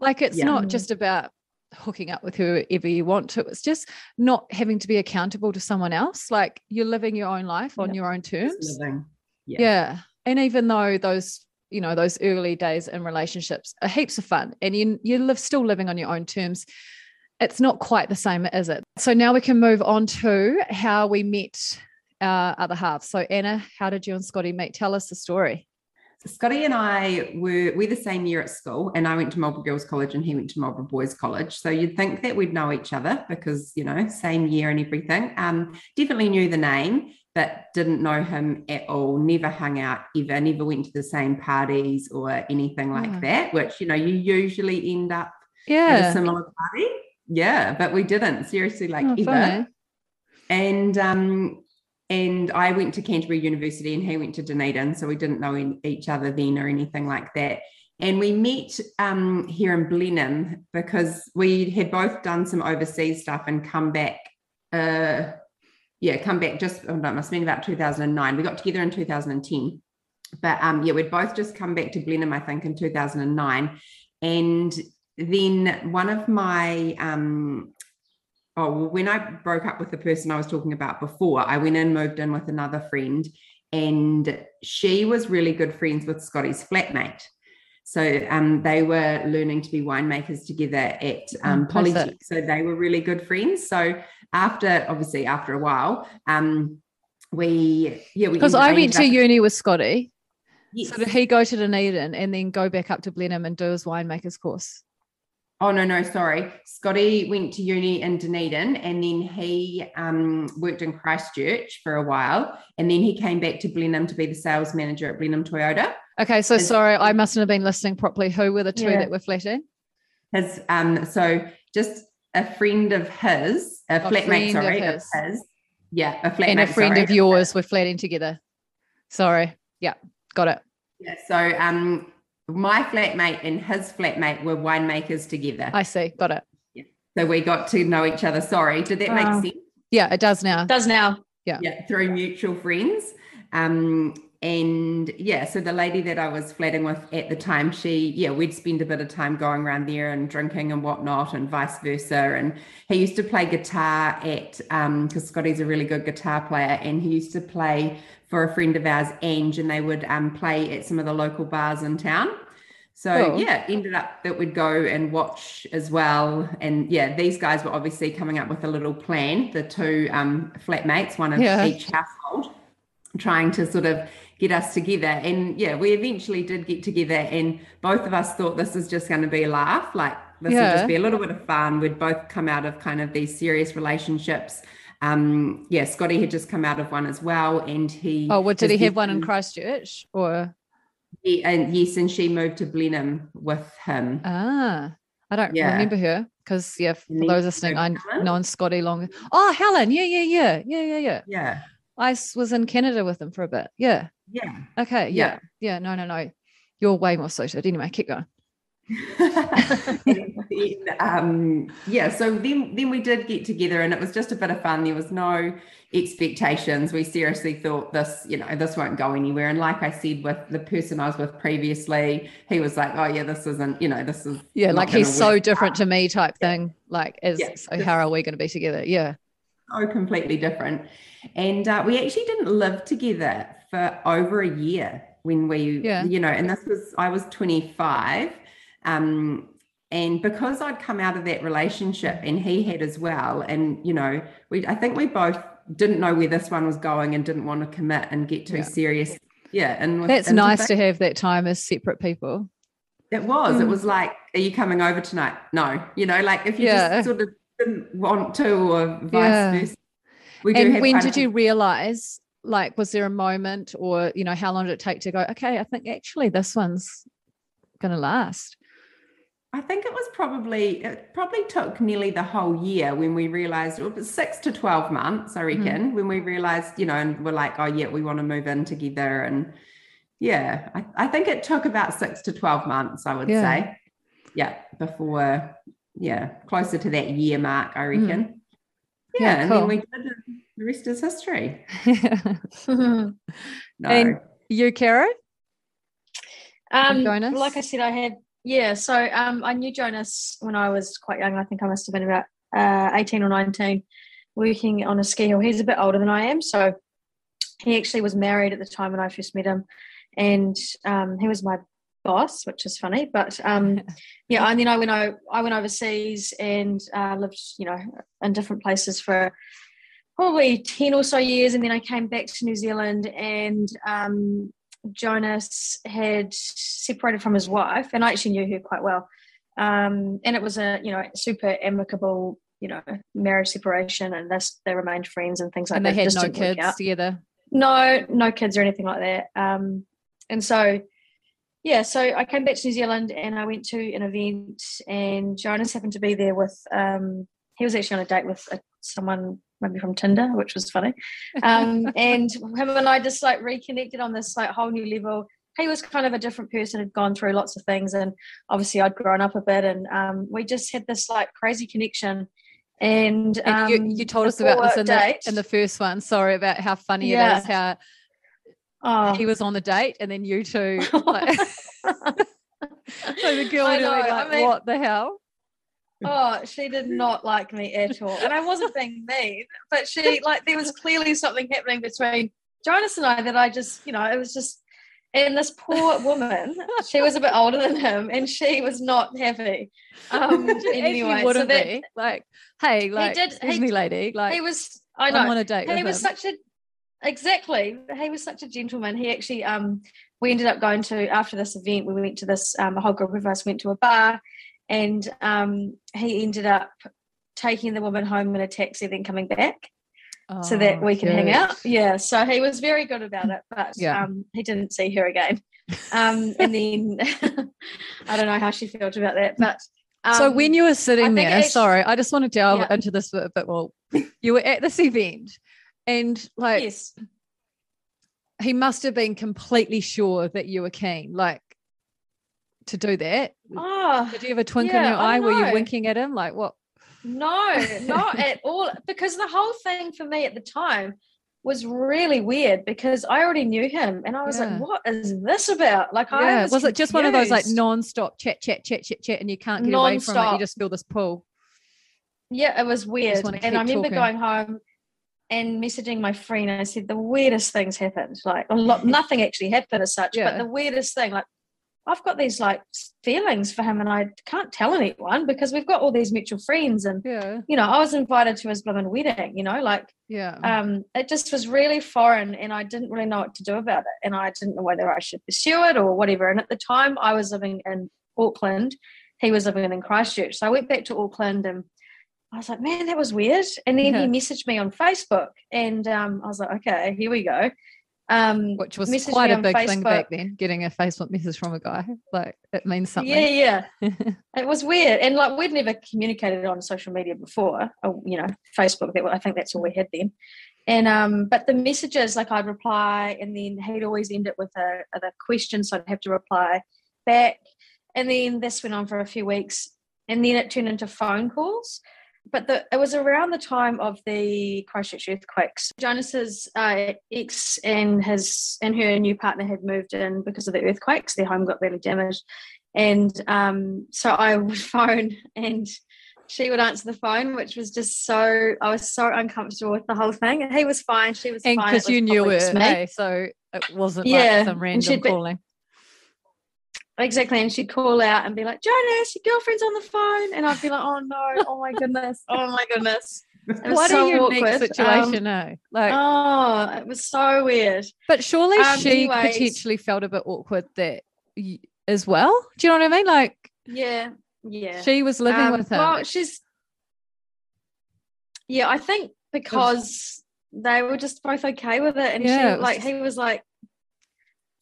Speaker 1: like it's
Speaker 2: Yeah.
Speaker 1: not just about hooking up with whoever you want to it's just not having to be accountable to someone else like you're living your own life on
Speaker 3: Yeah.
Speaker 1: your own terms
Speaker 2: living.
Speaker 1: yeah. and even though those you know those early days in relationships are heaps of fun and you you live still living on your own terms it's not quite the same is it so now we can move on to how we met our other half. so anna how did you and scotty meet tell us the story
Speaker 2: Scotty and I were we're the same year at school, and I went to Marlborough Girls College and he went to Marlborough Boys College. So you'd think that we'd know each other because you know same year and everything. Um, definitely knew the name, but didn't know him at all. Never hung out ever. Never went to the same parties or anything like
Speaker 1: Oh.
Speaker 2: that. Which you know you usually end up at a
Speaker 1: yeah
Speaker 2: similar party. Yeah, but we didn't seriously like
Speaker 1: Oh,
Speaker 2: ever
Speaker 1: funny.
Speaker 2: and um and I went to Canterbury University and he went to Dunedin, so we didn't know each other then or anything like that. And we met um, here in Blenheim because we had both done some overseas stuff and come back. Uh, yeah, come back just oh, no, it must have been about 2009. We got together in 2010, but um, yeah, we'd both just come back to Blenheim, I think, in 2009. And then one of my um, oh well when i broke up with the person i was talking about before i went and moved in with another friend and she was really good friends with scotty's flatmate so um, they were learning to be winemakers together at um,
Speaker 1: is it?
Speaker 2: Polytech. So they were really good friends. So after, obviously, after a while, um, we yeah
Speaker 1: because
Speaker 2: ended-
Speaker 1: i went to uni with scotty
Speaker 2: Yes.
Speaker 1: so did he go to dunedin and then go back up to blenheim and do his winemaker's course
Speaker 2: Oh no, no, sorry. Scotty went to uni in Dunedin and then he um, worked in Christchurch for a while. And then he came back to Blenheim to be the sales manager at Blenheim Toyota.
Speaker 1: Okay, so sorry, I mustn't have been listening properly. Who were the two
Speaker 3: Yeah.
Speaker 1: that were flatting?
Speaker 2: His um, so just a friend of his, a, flatmate,
Speaker 1: friend of
Speaker 2: sorry, of
Speaker 1: his.
Speaker 2: his. Yeah, a flatmate.
Speaker 1: and a friend
Speaker 2: sorry.
Speaker 1: of yours were flatting together. Sorry. Yeah, got it.
Speaker 2: Yeah, so um, my flatmate and his flatmate were winemakers together.
Speaker 1: I see. Got it. Yeah.
Speaker 2: so we got to know each other. Sorry, did that
Speaker 3: Wow.
Speaker 2: make sense?
Speaker 1: Yeah, it does now.
Speaker 3: Does now.
Speaker 2: yeah Yeah. through mutual friends um and yeah so the lady that i was flatting with at the time she yeah we'd spend a bit of time going around there and drinking and whatnot and vice versa and he used to play guitar at um because scotty's a really good guitar player and he used to play for a friend of ours ange and they would um play at some of the local bars in town so
Speaker 1: Cool.
Speaker 2: yeah, ended up that we'd go and watch as well. And yeah, these guys were obviously coming up with a little plan, the two um, flatmates, one of
Speaker 1: Yeah.
Speaker 2: each household, trying to sort of get us together. And yeah, we eventually did get together, and both of us thought this is just going to be a laugh. Like this would
Speaker 1: Yeah.
Speaker 2: just be a little bit of fun. We'd both come out of kind of these serious relationships. Um, yeah, Scotty had just come out of one as well, and he.
Speaker 1: Oh, what did he have one in Christchurch or
Speaker 2: he- and yes, and she moved to Blenheim with him.
Speaker 1: ah? I don't
Speaker 2: Yeah.
Speaker 1: remember her because yeah, for
Speaker 2: And
Speaker 1: those listening, I known Scotty long. Oh, Helen, yeah, yeah, yeah, yeah, yeah, yeah.
Speaker 2: yeah,
Speaker 1: I was in Canada with him for a bit. Yeah.
Speaker 2: yeah.
Speaker 1: Okay.
Speaker 2: Yeah.
Speaker 1: Yeah. Yeah. No, no, no. You're way more suited. Anyway, keep going.
Speaker 2: then, um, yeah, so then then we did get together, and it was just a bit of fun. There was no expectations. We seriously thought this, you know, this won't go anywhere. And like I said, with the person I was with previously, he was like, "Oh yeah, this isn't, you know, this is
Speaker 1: Yeah, like he's so different to me type thing. Like, as
Speaker 2: Yeah,
Speaker 1: so how are we going to be together? Yeah.
Speaker 2: so completely different." And uh, we actually didn't live together for over a year when we,
Speaker 1: Yeah.
Speaker 2: you know, and this was I was twenty five. Um, and because I'd come out of that relationship and he had as well, and you know, we I think we both didn't know where this one was going and didn't want to commit and get too
Speaker 1: Yeah.
Speaker 2: serious. Yeah, and with-
Speaker 1: That's
Speaker 2: into
Speaker 1: nice
Speaker 2: things.
Speaker 1: to have that time as separate people.
Speaker 2: It was. It
Speaker 3: Mm.
Speaker 2: was like, are you coming over tonight? No, you know, like if you
Speaker 1: Yeah.
Speaker 2: just sort of didn't want to, or vice
Speaker 1: Yeah.
Speaker 2: versa. We do
Speaker 1: And when did
Speaker 2: few-
Speaker 1: you realize, like, was there a moment or, you know, how long did it take to go, okay, I think actually this one's going to last?
Speaker 2: I think it was probably it probably took nearly the whole year when we realized it was six to twelve months, I
Speaker 1: Mm-hmm.
Speaker 2: reckon, when we realized, you know, and we're like, oh yeah, we want to move in together. And yeah, I, I think it took about six to twelve months, I would
Speaker 1: Yeah.
Speaker 2: say. Yeah, before yeah, closer to that year mark, I reckon. Yeah,
Speaker 1: Mm. Yeah,
Speaker 2: and
Speaker 1: cool.
Speaker 2: then we did. The rest is history. No.
Speaker 1: And- you, Caro? Um,
Speaker 3: like I said, I had yeah. So um, I knew Jonas when I was quite young. I think I must have been about uh, eighteen or nineteen, working on a ski hill. He's a bit older than I am, so he actually was married at the time when I first met him, and um, he was my boss, which is funny. But um, yeah, and then I went o- I went overseas and uh, lived, you know, in different places for probably ten or so years, and then I came back to New Zealand, and um, Jonas had separated from his wife, and I actually knew her quite well, um, and it was a you know super amicable. You know, marriage separation, and this they remained friends and things like
Speaker 1: and
Speaker 3: that.
Speaker 1: they had no kids together.
Speaker 3: no no kids or anything like that um and so yeah so i came back to new zealand and i went to an event and jonas happened to be there with um he was actually on a date with uh someone maybe from tinder which was funny um and him and i just like reconnected on this like whole new level he was kind of a different person had gone through lots of things and obviously i'd grown up a bit and um we just had this like crazy connection and,
Speaker 1: And
Speaker 3: um,
Speaker 1: you, you told us about this in the,
Speaker 3: date-
Speaker 1: in the first one. Sorry about how funny it
Speaker 3: Yeah.
Speaker 1: is how
Speaker 3: oh.
Speaker 1: he was on the date and then you two. Like, so the girl
Speaker 3: I know,
Speaker 1: been
Speaker 3: I mean-
Speaker 1: what the hell?
Speaker 3: Oh, she did not like me at all. And I wasn't being mean, but she, like, there was clearly something happening between Jonas and I that I just, you know, it was just, and this poor woman, she was a bit older than him and she was not happy. Um, anyway, so that,
Speaker 1: be. Like, hey, like,
Speaker 3: did-
Speaker 1: excuse
Speaker 3: he-
Speaker 1: me, lady. Like,
Speaker 3: he was, I
Speaker 1: I'm
Speaker 3: know,
Speaker 1: on a date
Speaker 3: he was
Speaker 1: him.
Speaker 3: such a exactly he was such a gentleman he actually um we ended up going to after this event we went to this um a whole group of us went to a bar and um, he ended up taking the woman home in a taxi, then coming back.
Speaker 1: Oh,
Speaker 3: so that we can hang out. Yeah, so he was very good about it, but
Speaker 1: Yeah.
Speaker 3: um, he didn't see her again. Um, and then I don't know how she felt about that, but um,
Speaker 1: so when you were sitting there,
Speaker 3: actu-
Speaker 1: sorry, I just want to delve
Speaker 3: Yeah.
Speaker 1: into this a bit more. You were at this event, and like
Speaker 3: yes,
Speaker 1: he must have been completely sure that you were keen, like to do that.
Speaker 3: oh ah,
Speaker 1: Did you have a twinkle in your eye? Were you winking at him? Like what?
Speaker 3: no, not at all, because the whole thing for me at the time was really weird because I already knew him, and I was
Speaker 1: Yeah.
Speaker 3: like, "What is this about?" Like, I was,
Speaker 1: Was, it just one of those like non-stop chat, chat, chat, chat, chat, and you can't get away from it? You just feel this pull.
Speaker 3: Yeah, it was weird. And I remember
Speaker 1: talking.
Speaker 3: going home and messaging my friend. I said the weirdest things happened. Like a lot, nothing actually happened as such,
Speaker 1: Yeah.
Speaker 3: but the weirdest thing, like I've got these like feelings for him, and I can't tell anyone because we've got all these mutual friends, and
Speaker 1: Yeah.
Speaker 3: you know, I was invited to his blooming wedding. You know, like
Speaker 1: Yeah.
Speaker 3: um, it just was really foreign, and I didn't really know what to do about it, and I didn't know whether I should pursue it or whatever. And at the time, I was living in Auckland. He was living in Christchurch, so I went back to Auckland and. I was like, man, that was weird. And then
Speaker 1: Yeah.
Speaker 3: he messaged me on Facebook, and um, I was like, okay, here we go. Um,
Speaker 1: Which was quite a big thing back then, getting a Facebook message from a guy. Like it means something.
Speaker 3: Yeah, yeah. it was weird, and like we'd never communicated on social media before. Or, you know, Facebook. That I think that's all we had then. And um, but the messages, like I'd reply, and then he'd always end it with a, a question, so I'd have to reply back. And then this went on for a few weeks, and then it turned into phone calls. But the, it was around the time of the Christchurch earthquakes. Jonas's uh, ex and his and her new partner had moved in because of the earthquakes. Their home got really damaged, and um, so I would phone and she would answer the phone, which was just so I was so uncomfortable with the whole thing. And he was fine, she was
Speaker 1: and
Speaker 3: fine.
Speaker 1: because you knew
Speaker 3: probably
Speaker 1: it,
Speaker 3: just me.
Speaker 1: eh? so it wasn't
Speaker 3: Yeah,
Speaker 1: like some random calling.
Speaker 3: Exactly. And she'd call out and be like, Jonas, your girlfriend's on the phone. And I'd be like, oh no, oh my goodness, oh my goodness.
Speaker 1: What
Speaker 3: so
Speaker 1: a unique
Speaker 3: awkward.
Speaker 1: situation,
Speaker 3: Um,
Speaker 1: eh? Like,
Speaker 3: oh, it was so weird.
Speaker 1: but surely
Speaker 3: um,
Speaker 1: she
Speaker 3: anyways.
Speaker 1: potentially felt a bit awkward that y- as well. Do you know what I mean? Like
Speaker 3: Yeah. Yeah.
Speaker 1: she was living
Speaker 3: Um,
Speaker 1: with him.
Speaker 3: Well, she's yeah, I think because they were just both okay with it, and
Speaker 1: Yeah, it
Speaker 3: she
Speaker 1: was
Speaker 3: like he was like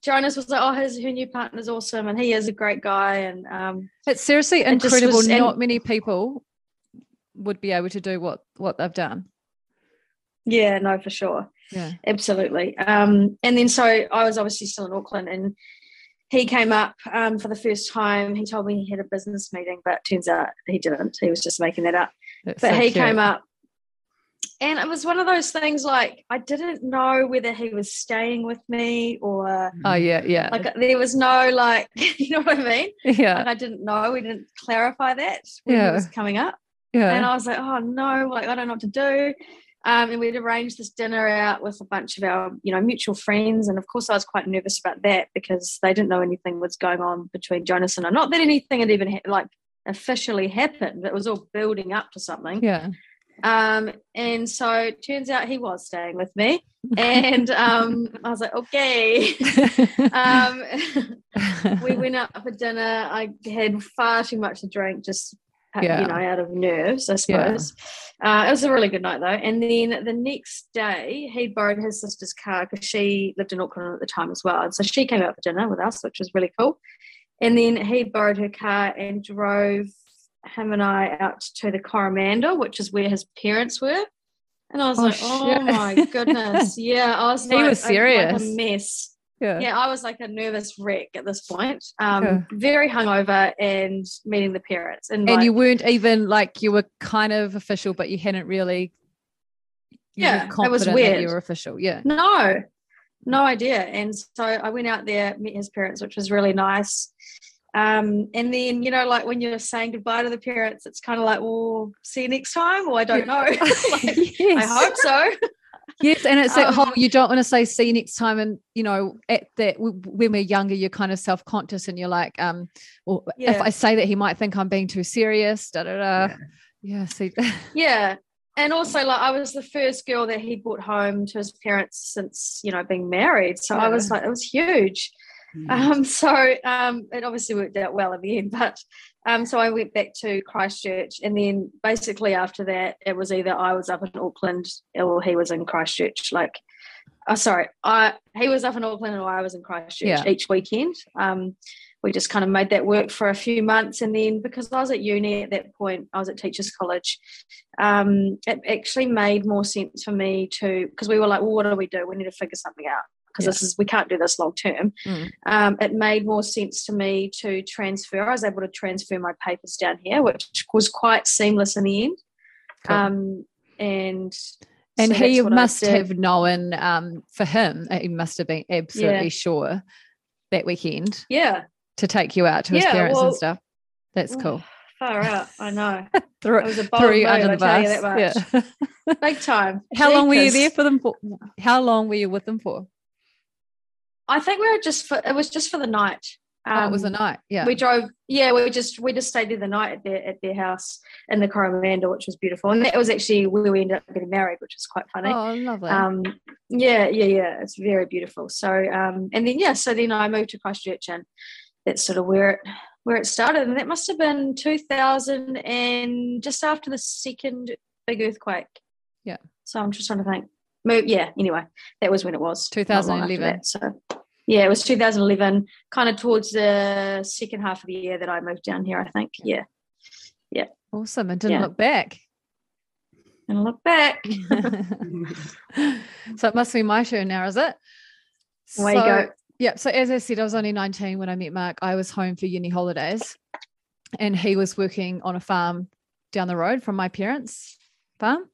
Speaker 3: Jonas was like, oh, his her new partner's awesome, and he is a great guy, and um,
Speaker 1: it's seriously
Speaker 3: it
Speaker 1: incredible.
Speaker 3: was- and-
Speaker 1: Not many people would be able to do what what they've done.
Speaker 3: yeah, no, for sure,
Speaker 1: Yeah.
Speaker 3: absolutely. Um, and then so I was obviously still in Auckland, and he came up um, for the first time. He told me he had a business meeting, but turns out he didn't. He was just making that up.
Speaker 1: That's
Speaker 3: but
Speaker 1: so
Speaker 3: he
Speaker 1: cute.
Speaker 3: came up and it was one of those things like i didn't know whether he was staying with me or
Speaker 1: Oh yeah, yeah,
Speaker 3: like there was no like you know what i mean?
Speaker 1: Yeah,
Speaker 3: like i didn't know we didn't clarify that when
Speaker 1: Yeah.
Speaker 3: he was coming up.
Speaker 1: Yeah.
Speaker 3: and i was like oh no like i don't know what to do. Um, and we'd arranged this dinner out with a bunch of our you know mutual friends. And of course i was quite nervous about that because they didn't know anything was going on between jonas and i not that anything had even ha- like officially happened. It was all building up to something.
Speaker 1: Yeah.
Speaker 3: Um, and so it turns out he was staying with me. And um, I was like, okay. um, we went out for dinner. I had far too much to drink, just uh,
Speaker 1: Yeah.
Speaker 3: you know, out of nerves, I
Speaker 1: Yeah.
Speaker 3: suppose. Uh, it was a really good night though. And then the next day, he borrowed his sister's car because she lived in Auckland at the time as well. And so she came out for dinner with us, which was really cool. And then he borrowed her car and drove him and I out to the Coromandel, which is where his parents were. And I was
Speaker 1: Oh,
Speaker 3: like, oh my goodness. Yeah, I was
Speaker 1: He
Speaker 3: like,
Speaker 1: was
Speaker 3: like- like
Speaker 1: serious.
Speaker 3: a mess
Speaker 1: yeah.
Speaker 3: yeah, I was like a nervous wreck at this point. Um,
Speaker 1: Yeah.
Speaker 3: very hungover and meeting the parents, and,
Speaker 1: And
Speaker 3: like,
Speaker 1: you weren't even like you were kind of official, but you hadn't really. you
Speaker 3: Yeah, it was
Speaker 1: weird. You were official, yeah.
Speaker 3: no, no idea. And so I went out there, met his parents, which was really nice. Um, and then you know, like when you're saying goodbye to the parents, it's kind of like, well, see you next time, or I don't know. Like,
Speaker 1: yes.
Speaker 3: I hope so.
Speaker 1: Yes, and it's that
Speaker 3: Um,
Speaker 1: whole you don't want to say see you next time, and you know at that when we're younger, you're kind of self conscious, and you're like, um, well, if I say that, he might think I'm being too serious. Da da da. Yeah. see,
Speaker 3: Yeah. And also, like, I was the first girl that he brought home to his parents since, you know, being married. So I was like, it was huge. Mm. Um, so um, it obviously worked out well in the end. But um, so I went back to Christchurch, and then basically after that, it was either I was up in Auckland or he was in Christchurch. Like, oh, sorry, I he was up in Auckland or I was in Christchurch yeah. each weekend. Um, we just kind of made that work for a few months, and then because I was at uni at that point, I was at Teachers College. Um, it actually made more sense for me to because we were like, well, what do we do? We need to figure something out because yeah. this is we can't do this long term. Mm. Um, it made more sense to me to transfer. I was able to transfer my papers down here, which was quite seamless in the end. Cool. Um, and
Speaker 1: and so he must have known um, for him, he must have been absolutely yeah. sure that weekend.
Speaker 3: Yeah.
Speaker 1: To take you out to his yeah, parents well, and stuff. That's cool.
Speaker 3: Far out, I know.
Speaker 1: threw,
Speaker 3: it was a bold you under the bus. Yeah. Big time.
Speaker 1: How long were you there for them for? How long were you with them for?
Speaker 3: I think we were just for it was just for the night.
Speaker 1: Um, oh, it was a um, night. Yeah.
Speaker 3: We drove. Yeah, we just we just stayed there the night at their at their house in the Coromandel, which was beautiful, and that was actually where we ended up getting married, which was quite funny.
Speaker 1: Oh, lovely.
Speaker 3: Um, yeah, yeah, yeah. It's very beautiful. So, um, and then yeah, so then I moved to Christchurch, and that's sort of where it where it started, and that must have been two thousand and just after the second big earthquake.
Speaker 1: Yeah.
Speaker 3: So I'm just trying to think yeah anyway that was when it was
Speaker 1: 2011
Speaker 3: that, so yeah it was 2011 kind of towards the second half of the year that i moved down here i think yeah. Yeah.
Speaker 1: Awesome and didn't yeah. look back.
Speaker 3: And look back.
Speaker 1: So it must be my turn now is it?
Speaker 3: Way so, you go.
Speaker 1: yeah so as i said i was only 19 when i met mark. I was home for uni holidays and he was working on a farm down the road from my parents farm.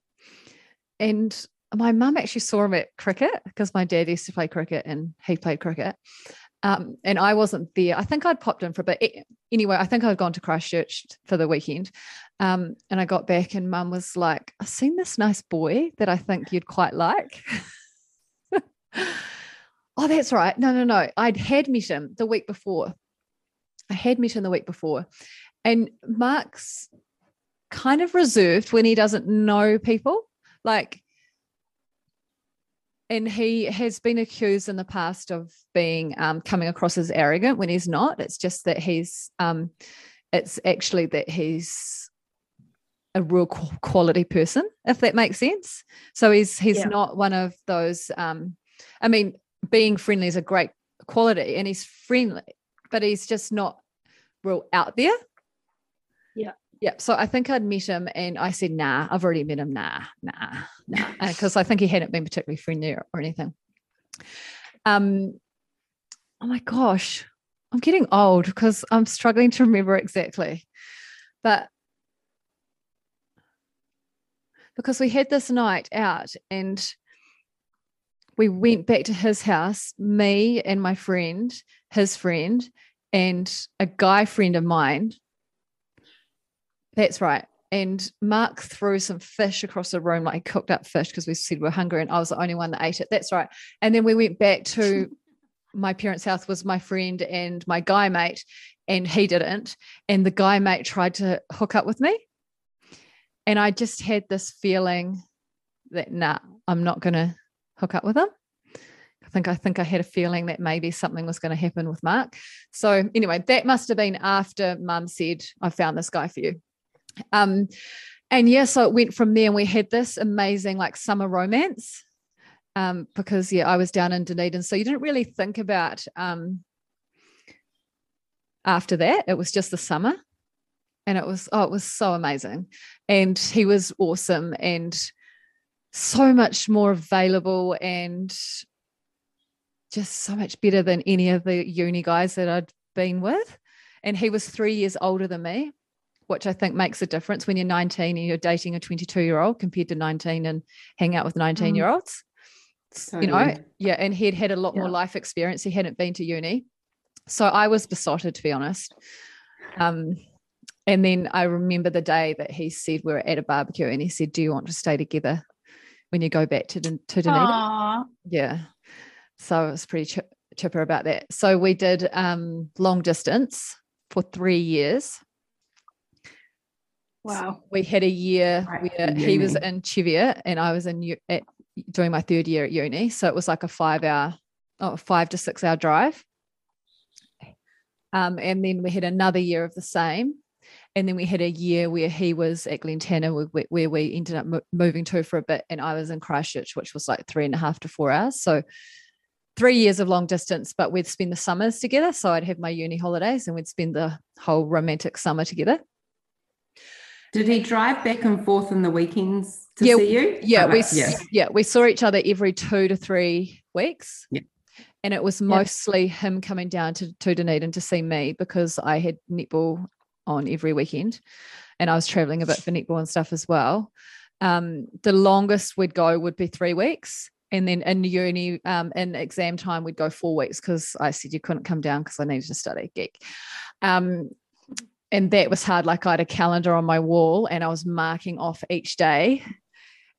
Speaker 1: And my mum actually saw him at cricket because my dad used to play cricket and he played cricket. Um, and I wasn't there. I think I'd popped in for a bit. Anyway, I think I'd gone to Christchurch for the weekend. Um, and I got back, and mum was like, I've seen this nice boy that I think you'd quite like. oh, that's right. No, no, no. I'd had met him the week before. I had met him the week before. And Mark's kind of reserved when he doesn't know people. Like, and he has been accused in the past of being um, coming across as arrogant when he's not. It's just that he's, um, it's actually that he's a real quality person, if that makes sense. So he's he's yeah. not one of those. Um, I mean, being friendly is a great quality, and he's friendly, but he's just not real out there.
Speaker 3: Yeah.
Speaker 1: Yeah. So I think I'd met him and I said, nah, I've already met him. Nah, nah, nah. Because I think he hadn't been particularly friendly or, or anything. Um, oh my gosh, I'm getting old because I'm struggling to remember exactly. But because we had this night out and we went back to his house, me and my friend, his friend, and a guy friend of mine that's right. And Mark threw some fish across the room, like cooked up fish, because we said we are hungry, and I was the only one that ate it. That's right. And then we went back to my parents' house was my friend and my guy mate, and he didn't. And the guy mate tried to hook up with me. And I just had this feeling that nah, I'm not gonna hook up with him. I think I think I had a feeling that maybe something was going to happen with Mark. So anyway, that must have been after mum said, I found this guy for you. Um, and yeah, so it went from there, and we had this amazing like summer romance. Um, because yeah, I was down in Dunedin, so you didn't really think about um after that. It was just the summer, and it was oh, it was so amazing, and he was awesome and so much more available and just so much better than any of the uni guys that I'd been with. And he was three years older than me which I think makes a difference when you're 19 and you're dating a 22 year old compared to 19 and hang out with 19 year olds. Mm. You know, yeah. And he'd had a lot yeah. more life experience. He hadn't been to uni. So I was besotted, to be honest. Um, and then I remember the day that he said we were at a barbecue and he said, Do you want to stay together when you go back to, to Dunedin?
Speaker 3: Aww.
Speaker 1: Yeah. So I was pretty ch- chipper about that. So we did um, long distance for three years.
Speaker 3: Wow.
Speaker 1: So we had a year right. where he was in Cheviot and I was in at, doing my third year at uni. So it was like a five hour, oh, five to six hour drive. Um, and then we had another year of the same. And then we had a year where he was at Glentanner, where, where we ended up mo- moving to for a bit. And I was in Christchurch, which was like three and a half to four hours. So three years of long distance, but we'd spend the summers together. So I'd have my uni holidays and we'd spend the whole romantic summer together.
Speaker 2: Did he drive back and forth in the weekends to
Speaker 1: yeah,
Speaker 2: see you?
Speaker 1: Yeah, we yeah. yeah. we saw each other every two to three weeks.
Speaker 2: Yeah.
Speaker 1: And it was mostly yeah. him coming down to, to Dunedin to see me because I had netball on every weekend and I was traveling a bit for netball and stuff as well. Um, the longest we'd go would be three weeks. And then in uni, um, in exam time, we'd go four weeks because I said you couldn't come down because I needed to study geek. Um, and that was hard. Like I had a calendar on my wall and I was marking off each day.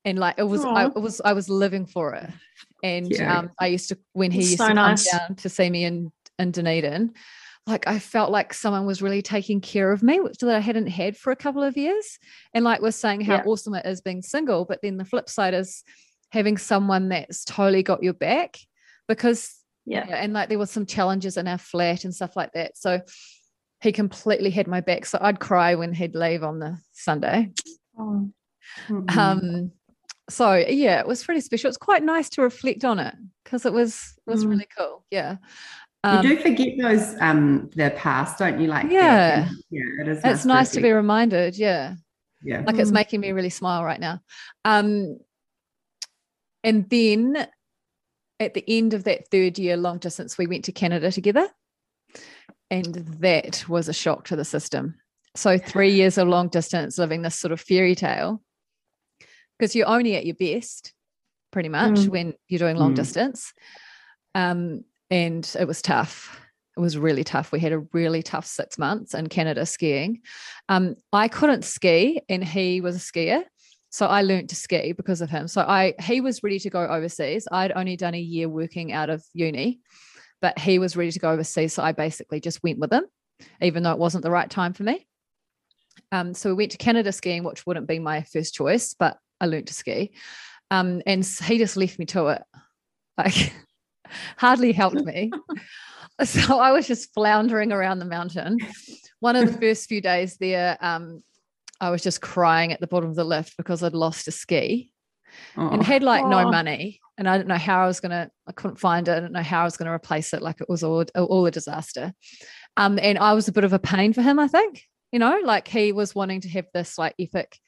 Speaker 1: And like it was, I, it was, I was living for it. And yeah. um, I used to, when he used so to nice. come down to see me in, in Dunedin, like I felt like someone was really taking care of me, which that I hadn't had for a couple of years. And like we're saying how yeah. awesome it is being single. But then the flip side is having someone that's totally got your back because
Speaker 3: yeah.
Speaker 1: yeah. And like there was some challenges in our flat and stuff like that. So he completely had my back. So I'd cry when he'd leave on the Sunday. Oh. Mm-hmm. Um, so yeah, it was pretty special. It's quite nice to reflect on it because it was was mm. really cool. Yeah.
Speaker 2: Um, you do forget those um the past, don't you? Like
Speaker 1: yeah,
Speaker 2: yeah, it is.
Speaker 1: It's nice, to, to be reminded. Yeah,
Speaker 2: yeah,
Speaker 1: like mm. it's making me really smile right now. Um, and then at the end of that third year long distance, we went to Canada together. And that was a shock to the system. So, three years of long distance living this sort of fairy tale, because you're only at your best pretty much mm. when you're doing long mm. distance. Um, and it was tough. It was really tough. We had a really tough six months in Canada skiing. Um, I couldn't ski, and he was a skier. So I learned to ski because of him. So I he was ready to go overseas. I'd only done a year working out of uni but he was ready to go overseas. So I basically just went with him, even though it wasn't the right time for me. Um, so we went to Canada skiing, which wouldn't be my first choice, but I learned to ski. Um, and he just left me to it. Like, hardly helped me. so I was just floundering around the mountain. One of the first few days there, um, I was just crying at the bottom of the lift because I'd lost a ski oh. and had like no money and I don't know how I was gonna. I couldn't find it. I don't know how I was gonna replace it. Like it was all all a disaster. Um, and I was a bit of a pain for him. I think you know, like he was wanting to have this like epic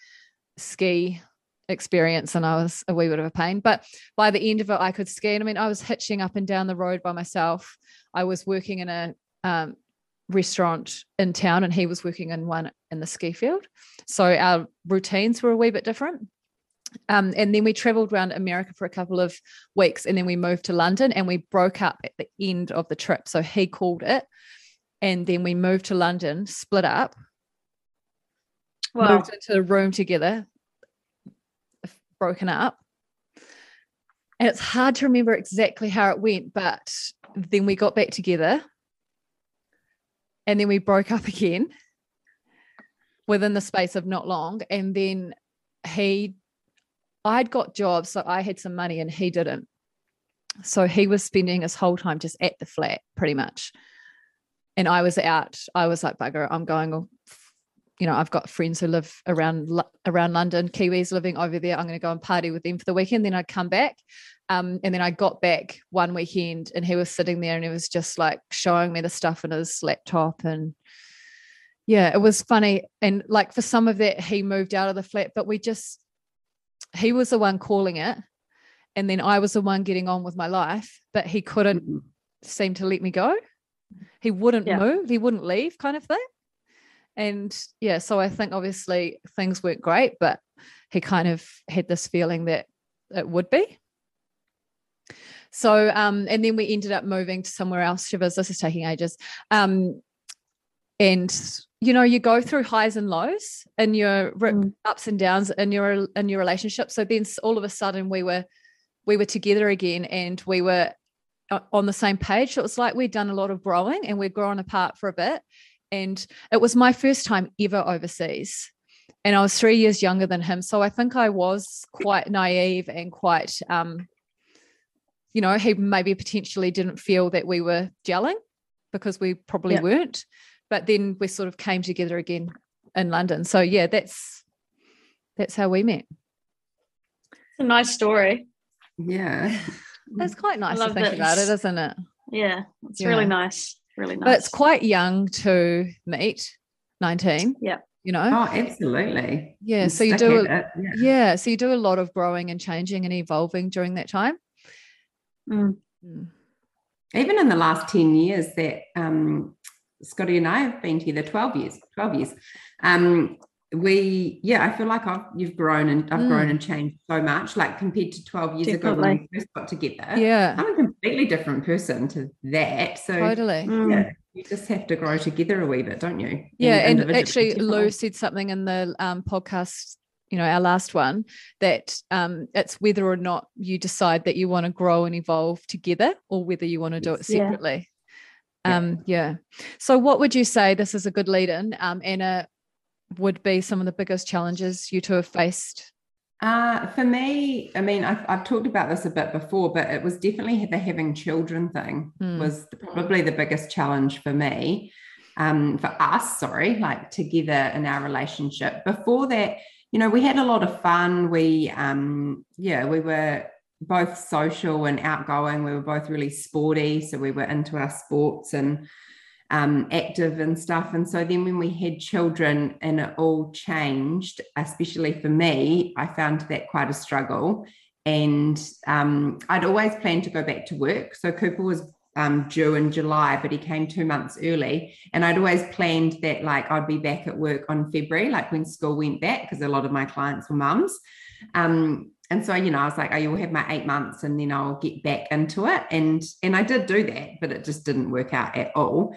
Speaker 1: ski experience, and I was a wee bit of a pain. But by the end of it, I could ski. And I mean, I was hitching up and down the road by myself. I was working in a um, restaurant in town, and he was working in one in the ski field. So our routines were a wee bit different. Um, and then we traveled around America for a couple of weeks and then we moved to London and we broke up at the end of the trip. So he called it. And then we moved to London, split up, wow. moved into a room together, broken up. And it's hard to remember exactly how it went, but then we got back together and then we broke up again within the space of not long. And then he I'd got jobs, so I had some money and he didn't. So he was spending his whole time just at the flat, pretty much. And I was out. I was like, bugger, I'm going. You know, I've got friends who live around around London, Kiwis living over there. I'm going to go and party with them for the weekend. Then I'd come back, um, and then I got back one weekend, and he was sitting there, and he was just like showing me the stuff in his laptop, and yeah, it was funny. And like for some of that, he moved out of the flat, but we just he was the one calling it and then I was the one getting on with my life, but he couldn't mm-hmm. seem to let me go. He wouldn't yeah. move, he wouldn't leave, kind of thing. And yeah, so I think obviously things weren't great, but he kind of had this feeling that it would be. So, um, and then we ended up moving to somewhere else. Shivers, this is taking ages. Um, and you know you go through highs and lows and your mm. ups and downs in your in your relationship so then all of a sudden we were we were together again and we were uh, on the same page so it was like we'd done a lot of growing and we'd grown apart for a bit and it was my first time ever overseas and i was three years younger than him so i think i was quite naive and quite um you know he maybe potentially didn't feel that we were gelling because we probably
Speaker 3: Yeah.
Speaker 1: weren't. But then we sort of came together again in London. So yeah, that's that's how we met.
Speaker 3: It's a nice story.
Speaker 2: Yeah.
Speaker 1: It's quite nice to think
Speaker 3: that
Speaker 1: about
Speaker 3: it's-
Speaker 1: isn't it?
Speaker 3: Yeah, it's
Speaker 1: Yeah.
Speaker 3: really nice. Really nice.
Speaker 1: But it's quite young to meet, 19.
Speaker 3: Yeah.
Speaker 1: You know?
Speaker 2: Oh, absolutely.
Speaker 1: yeah.
Speaker 2: And
Speaker 1: So you do
Speaker 2: at it, yeah.
Speaker 1: yeah. So you do a lot of growing and changing and evolving during that time.
Speaker 3: Mm.
Speaker 1: Mm.
Speaker 2: even in the last 10 years that um, Scotty and I have been together, 12 years, 12 years. Um, we, yeah, I feel like I've, you've grown and I've grown
Speaker 1: Mm.
Speaker 2: and changed so much, like compared to 12 years ago when we first got together.
Speaker 1: Yeah.
Speaker 2: I'm a completely different person to that. So,
Speaker 1: Totally.
Speaker 3: Mm.
Speaker 2: yeah, you just have to grow together a wee bit, don't you?
Speaker 1: Yeah, and actually, Lou said something in the um, podcast, you know, our last one, that um, it's whether or not you decide that you want to grow and evolve together, or whether you want to do it separately.
Speaker 2: Yeah.
Speaker 1: Um, yeah. So, what would you say? This is a good lead in. Um, Anna, would be some of the biggest challenges you two have faced.
Speaker 2: Uh, for me, I mean, I've, I've talked about this a bit before, but it was definitely the having children thing
Speaker 1: Mm.
Speaker 2: was the- probably the biggest challenge for me, um, for us, sorry, like together in our relationship. Before that, you know, we had a lot of fun. We, um, yeah, we were both social and outgoing. We were both really sporty. So we were into our sports and um, active and stuff. And so then when we had children and it all changed, especially for me, I found that quite a struggle. And um, I'd always planned to go back to work. So Cooper was um, due in July, but he came two months early. And I'd always planned that like I'd be back at work on February, like when school went back, because a lot of my clients were mums. Um, and so, you know, I was like, oh, you'll have my eight months and then I'll get back into it. And and I did do that, but it just didn't work out at all.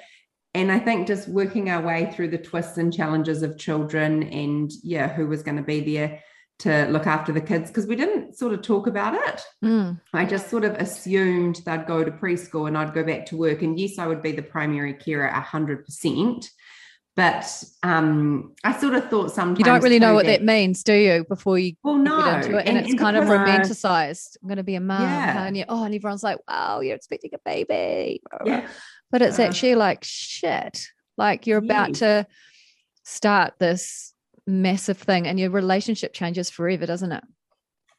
Speaker 2: And I think just working our way through the twists and challenges of children and yeah, who was going to be there to look after the kids, because we didn't sort of talk about it.
Speaker 1: Mm,
Speaker 2: I just sort of assumed they'd go to preschool and I'd go back to work. And yes, I would be the primary carer 100%. But um, I sort of thought sometimes
Speaker 1: You don't really know what that means, do you? Before you
Speaker 2: Well, no.
Speaker 1: get into it, and, it's kind of romanticized. I'm going to be a mum,
Speaker 2: Yeah.
Speaker 1: and you, oh, and everyone's like, "Wow, you're expecting a baby."
Speaker 2: Yeah.
Speaker 1: but it's
Speaker 2: Uh,
Speaker 1: actually like shit. Like you're about to start this massive thing, and your relationship changes forever, doesn't it?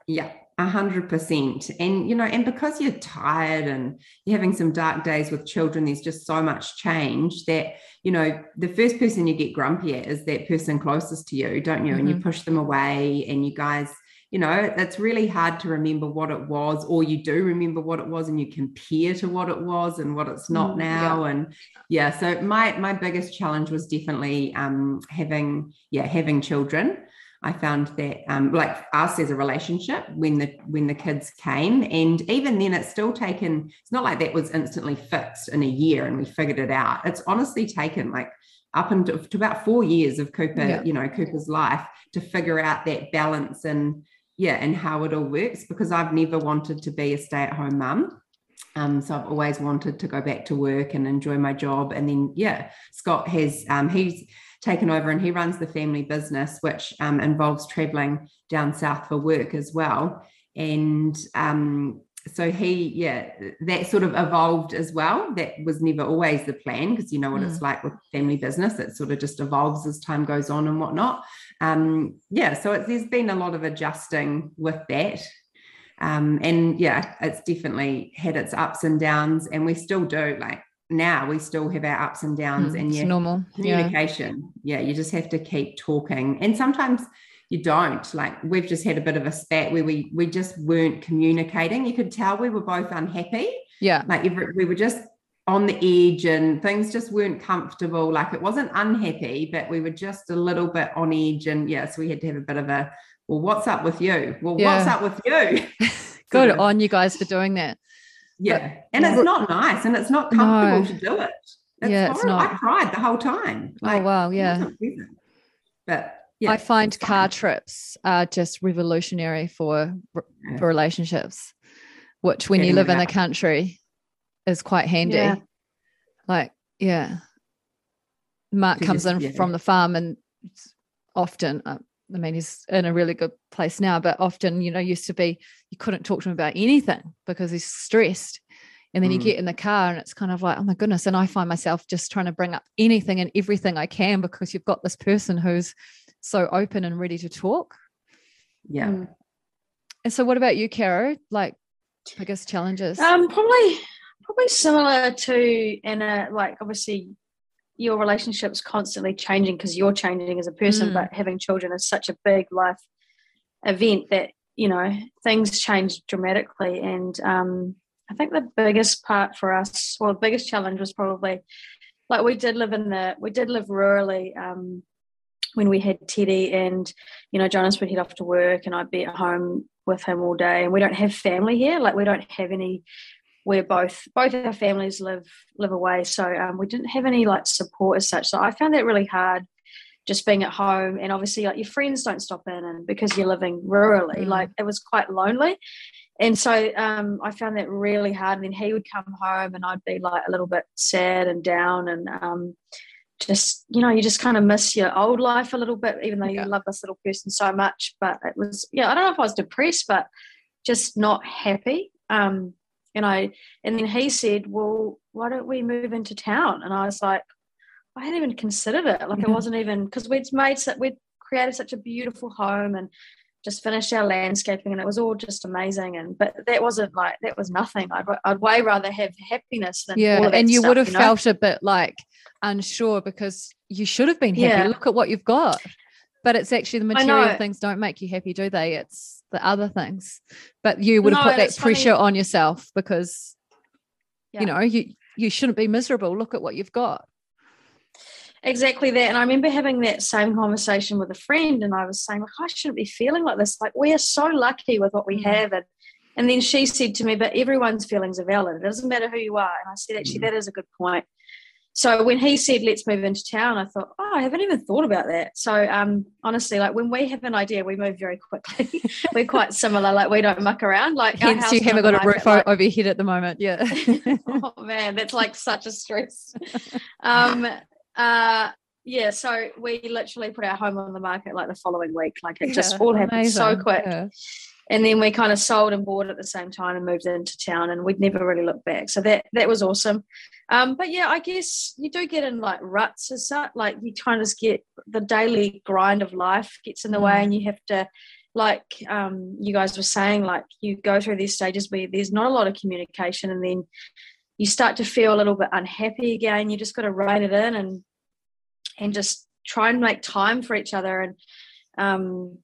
Speaker 2: Yeah, a hundred percent. And you know, and because you're tired and you're having some dark days with children, there's just so much change that you know the first person you get grumpy at is that person closest to you, don't you? And you push them away, and you guys, you know, it's really hard to remember what it was, or you do remember what it was, and you compare to what it was and what it's not
Speaker 1: Mm, yeah.
Speaker 2: now. And yeah, so my my biggest challenge was definitely um having yeah having children. I found that um, like us as a relationship when the when the kids came, and even then it's still taken. It's not like that was instantly fixed in a year and we figured it out. It's honestly taken like up into to about four years of Cooper,
Speaker 1: Yeah.
Speaker 2: you know, Cooper's life to figure out that balance and yeah, and how it all works. Because I've never wanted to be a stay at home mum. Um, so I've always wanted to go back to work and enjoy my job. And then, yeah, Scott has, um, he's taken over and he runs the family business, which um, involves traveling down south for work as well. And um, so he, yeah, that sort of evolved as well. That was never always the plan because you know what it's like with family business. It sort of just evolves as time goes on and whatnot. Um, yeah, so it's, there's been a lot of adjusting with that. Um, and yeah, it's definitely had its ups and downs, and we still do. Like now, we still have our ups and downs,
Speaker 1: Mm,
Speaker 2: and yeah,
Speaker 1: normal.
Speaker 2: Communication. Yeah. you just have to keep talking, and sometimes you don't. Like we've just had a bit of a spat where we we just weren't communicating. You could tell we were both unhappy.
Speaker 1: Yeah.
Speaker 2: Like every, we were just on the edge, and things just weren't comfortable. Like it wasn't unhappy, but we were just a little bit on edge, and yeah, so we had to have a bit of a well, what's up with you? Well, what's up with you?
Speaker 1: Good on you guys for doing that.
Speaker 2: Yeah. And it's not nice and it's not comfortable
Speaker 1: No.
Speaker 2: to do it. It's
Speaker 1: Yeah, it's not.
Speaker 2: I cried the whole time.
Speaker 1: oh wow, yeah.
Speaker 2: But yeah,
Speaker 1: I find car
Speaker 2: fine.
Speaker 1: trips are just revolutionary for
Speaker 2: Yeah.
Speaker 1: for relationships, which when you live in the country is quite handy.
Speaker 3: Yeah.
Speaker 1: Like, yeah. Mark
Speaker 2: To
Speaker 1: comes
Speaker 2: just-
Speaker 1: in
Speaker 2: yeah.
Speaker 1: from the farm and often, uh, I mean, he's in a really good place now, but often, you know, used to be you couldn't talk to him about anything because he's stressed. And then you
Speaker 2: Mm.
Speaker 1: get in the car and it's kind of like, oh my goodness. And I find myself just trying to bring up anything and everything I can because you've got this person who's so open and ready to talk.
Speaker 2: Yeah.
Speaker 3: Mm.
Speaker 1: And so, what about you, Caro? Like, biggest challenges?
Speaker 3: Um, probably, probably similar to Anna. Like, obviously, your relationship's constantly changing because you're changing as a person.
Speaker 1: Mm.
Speaker 3: But having children is such a big life event that you know things change dramatically. And um, I think the biggest part for us, well, the biggest challenge was probably like we did live in the we did live rurally. Um, when we had Teddy and you know Jonas would head off to work and I'd be at home with him all day and we don't have family here like we don't have any we're both both our families live live away. So um, we didn't have any like support as such. So I found that really hard just being at home. And obviously like your friends don't stop in and because you're living rurally
Speaker 1: Mm.
Speaker 3: like it was quite lonely. And so um, I found that really hard. And then he would come home and I'd be like a little bit sad and down and um, just you know you just kind of miss your old life a little bit even though
Speaker 1: Yeah.
Speaker 3: you love this little person so much. But it was yeah i don't know if i was depressed but just not happy. Um and i and then he said well why don't we move into town and i was like i hadn't even considered it like it
Speaker 1: Yeah.
Speaker 3: wasn't even because we'd made we'd created such a beautiful home and just finished our landscaping and it was all just amazing and but that wasn't like that was nothing i'd, I'd way rather have happiness than
Speaker 1: yeah. And you
Speaker 3: stuff,
Speaker 1: would have
Speaker 3: know?
Speaker 1: felt a bit like unsure because you should have been happy.
Speaker 3: Yeah.
Speaker 1: Look at what you've got. But it's actually the material things don't make you happy, do they? It's the other things. But you would have
Speaker 3: No,
Speaker 1: put that
Speaker 3: it's funny-
Speaker 1: pressure on yourself because
Speaker 3: Yeah.
Speaker 1: you know you you shouldn't be miserable. Look at what you've got.
Speaker 3: Exactly that. And I remember having that same conversation with a friend, and I was saying, like, I shouldn't be feeling like this. Like, we are so lucky with what we
Speaker 1: Mm.
Speaker 3: have. And, and then she said to me, but everyone's feelings are valid. It doesn't matter who you are. And I said, actually,
Speaker 2: Mm.
Speaker 3: that is a good point. So when he said, let's move into town, I thought, oh, I haven't even thought about that. So um, honestly, like when we have an idea, we move very quickly. We're quite similar. Like we don't muck around. Like
Speaker 1: Hence, you haven't got a roof
Speaker 3: like-
Speaker 1: over your head at the moment. Yeah.
Speaker 3: oh man, that's like such a stress. Um, uh, yeah, so we literally put our home on the market like the following week. Like it just
Speaker 1: Yeah,
Speaker 3: all happened so quick.
Speaker 1: Yeah.
Speaker 3: And then we kind of sold and bought at the same time and moved into town, and we'd never really looked back. So that that was awesome. Um, but yeah, I guess you do get in like ruts as such. Like you kind of just get the daily grind of life gets in the way,
Speaker 1: Mm.
Speaker 3: and you have to like um, you guys were saying, like you go through these stages where there's not a lot of communication, and then you start to feel a little bit unhappy again. You just got to rein it in and and just try and make time for each other and um,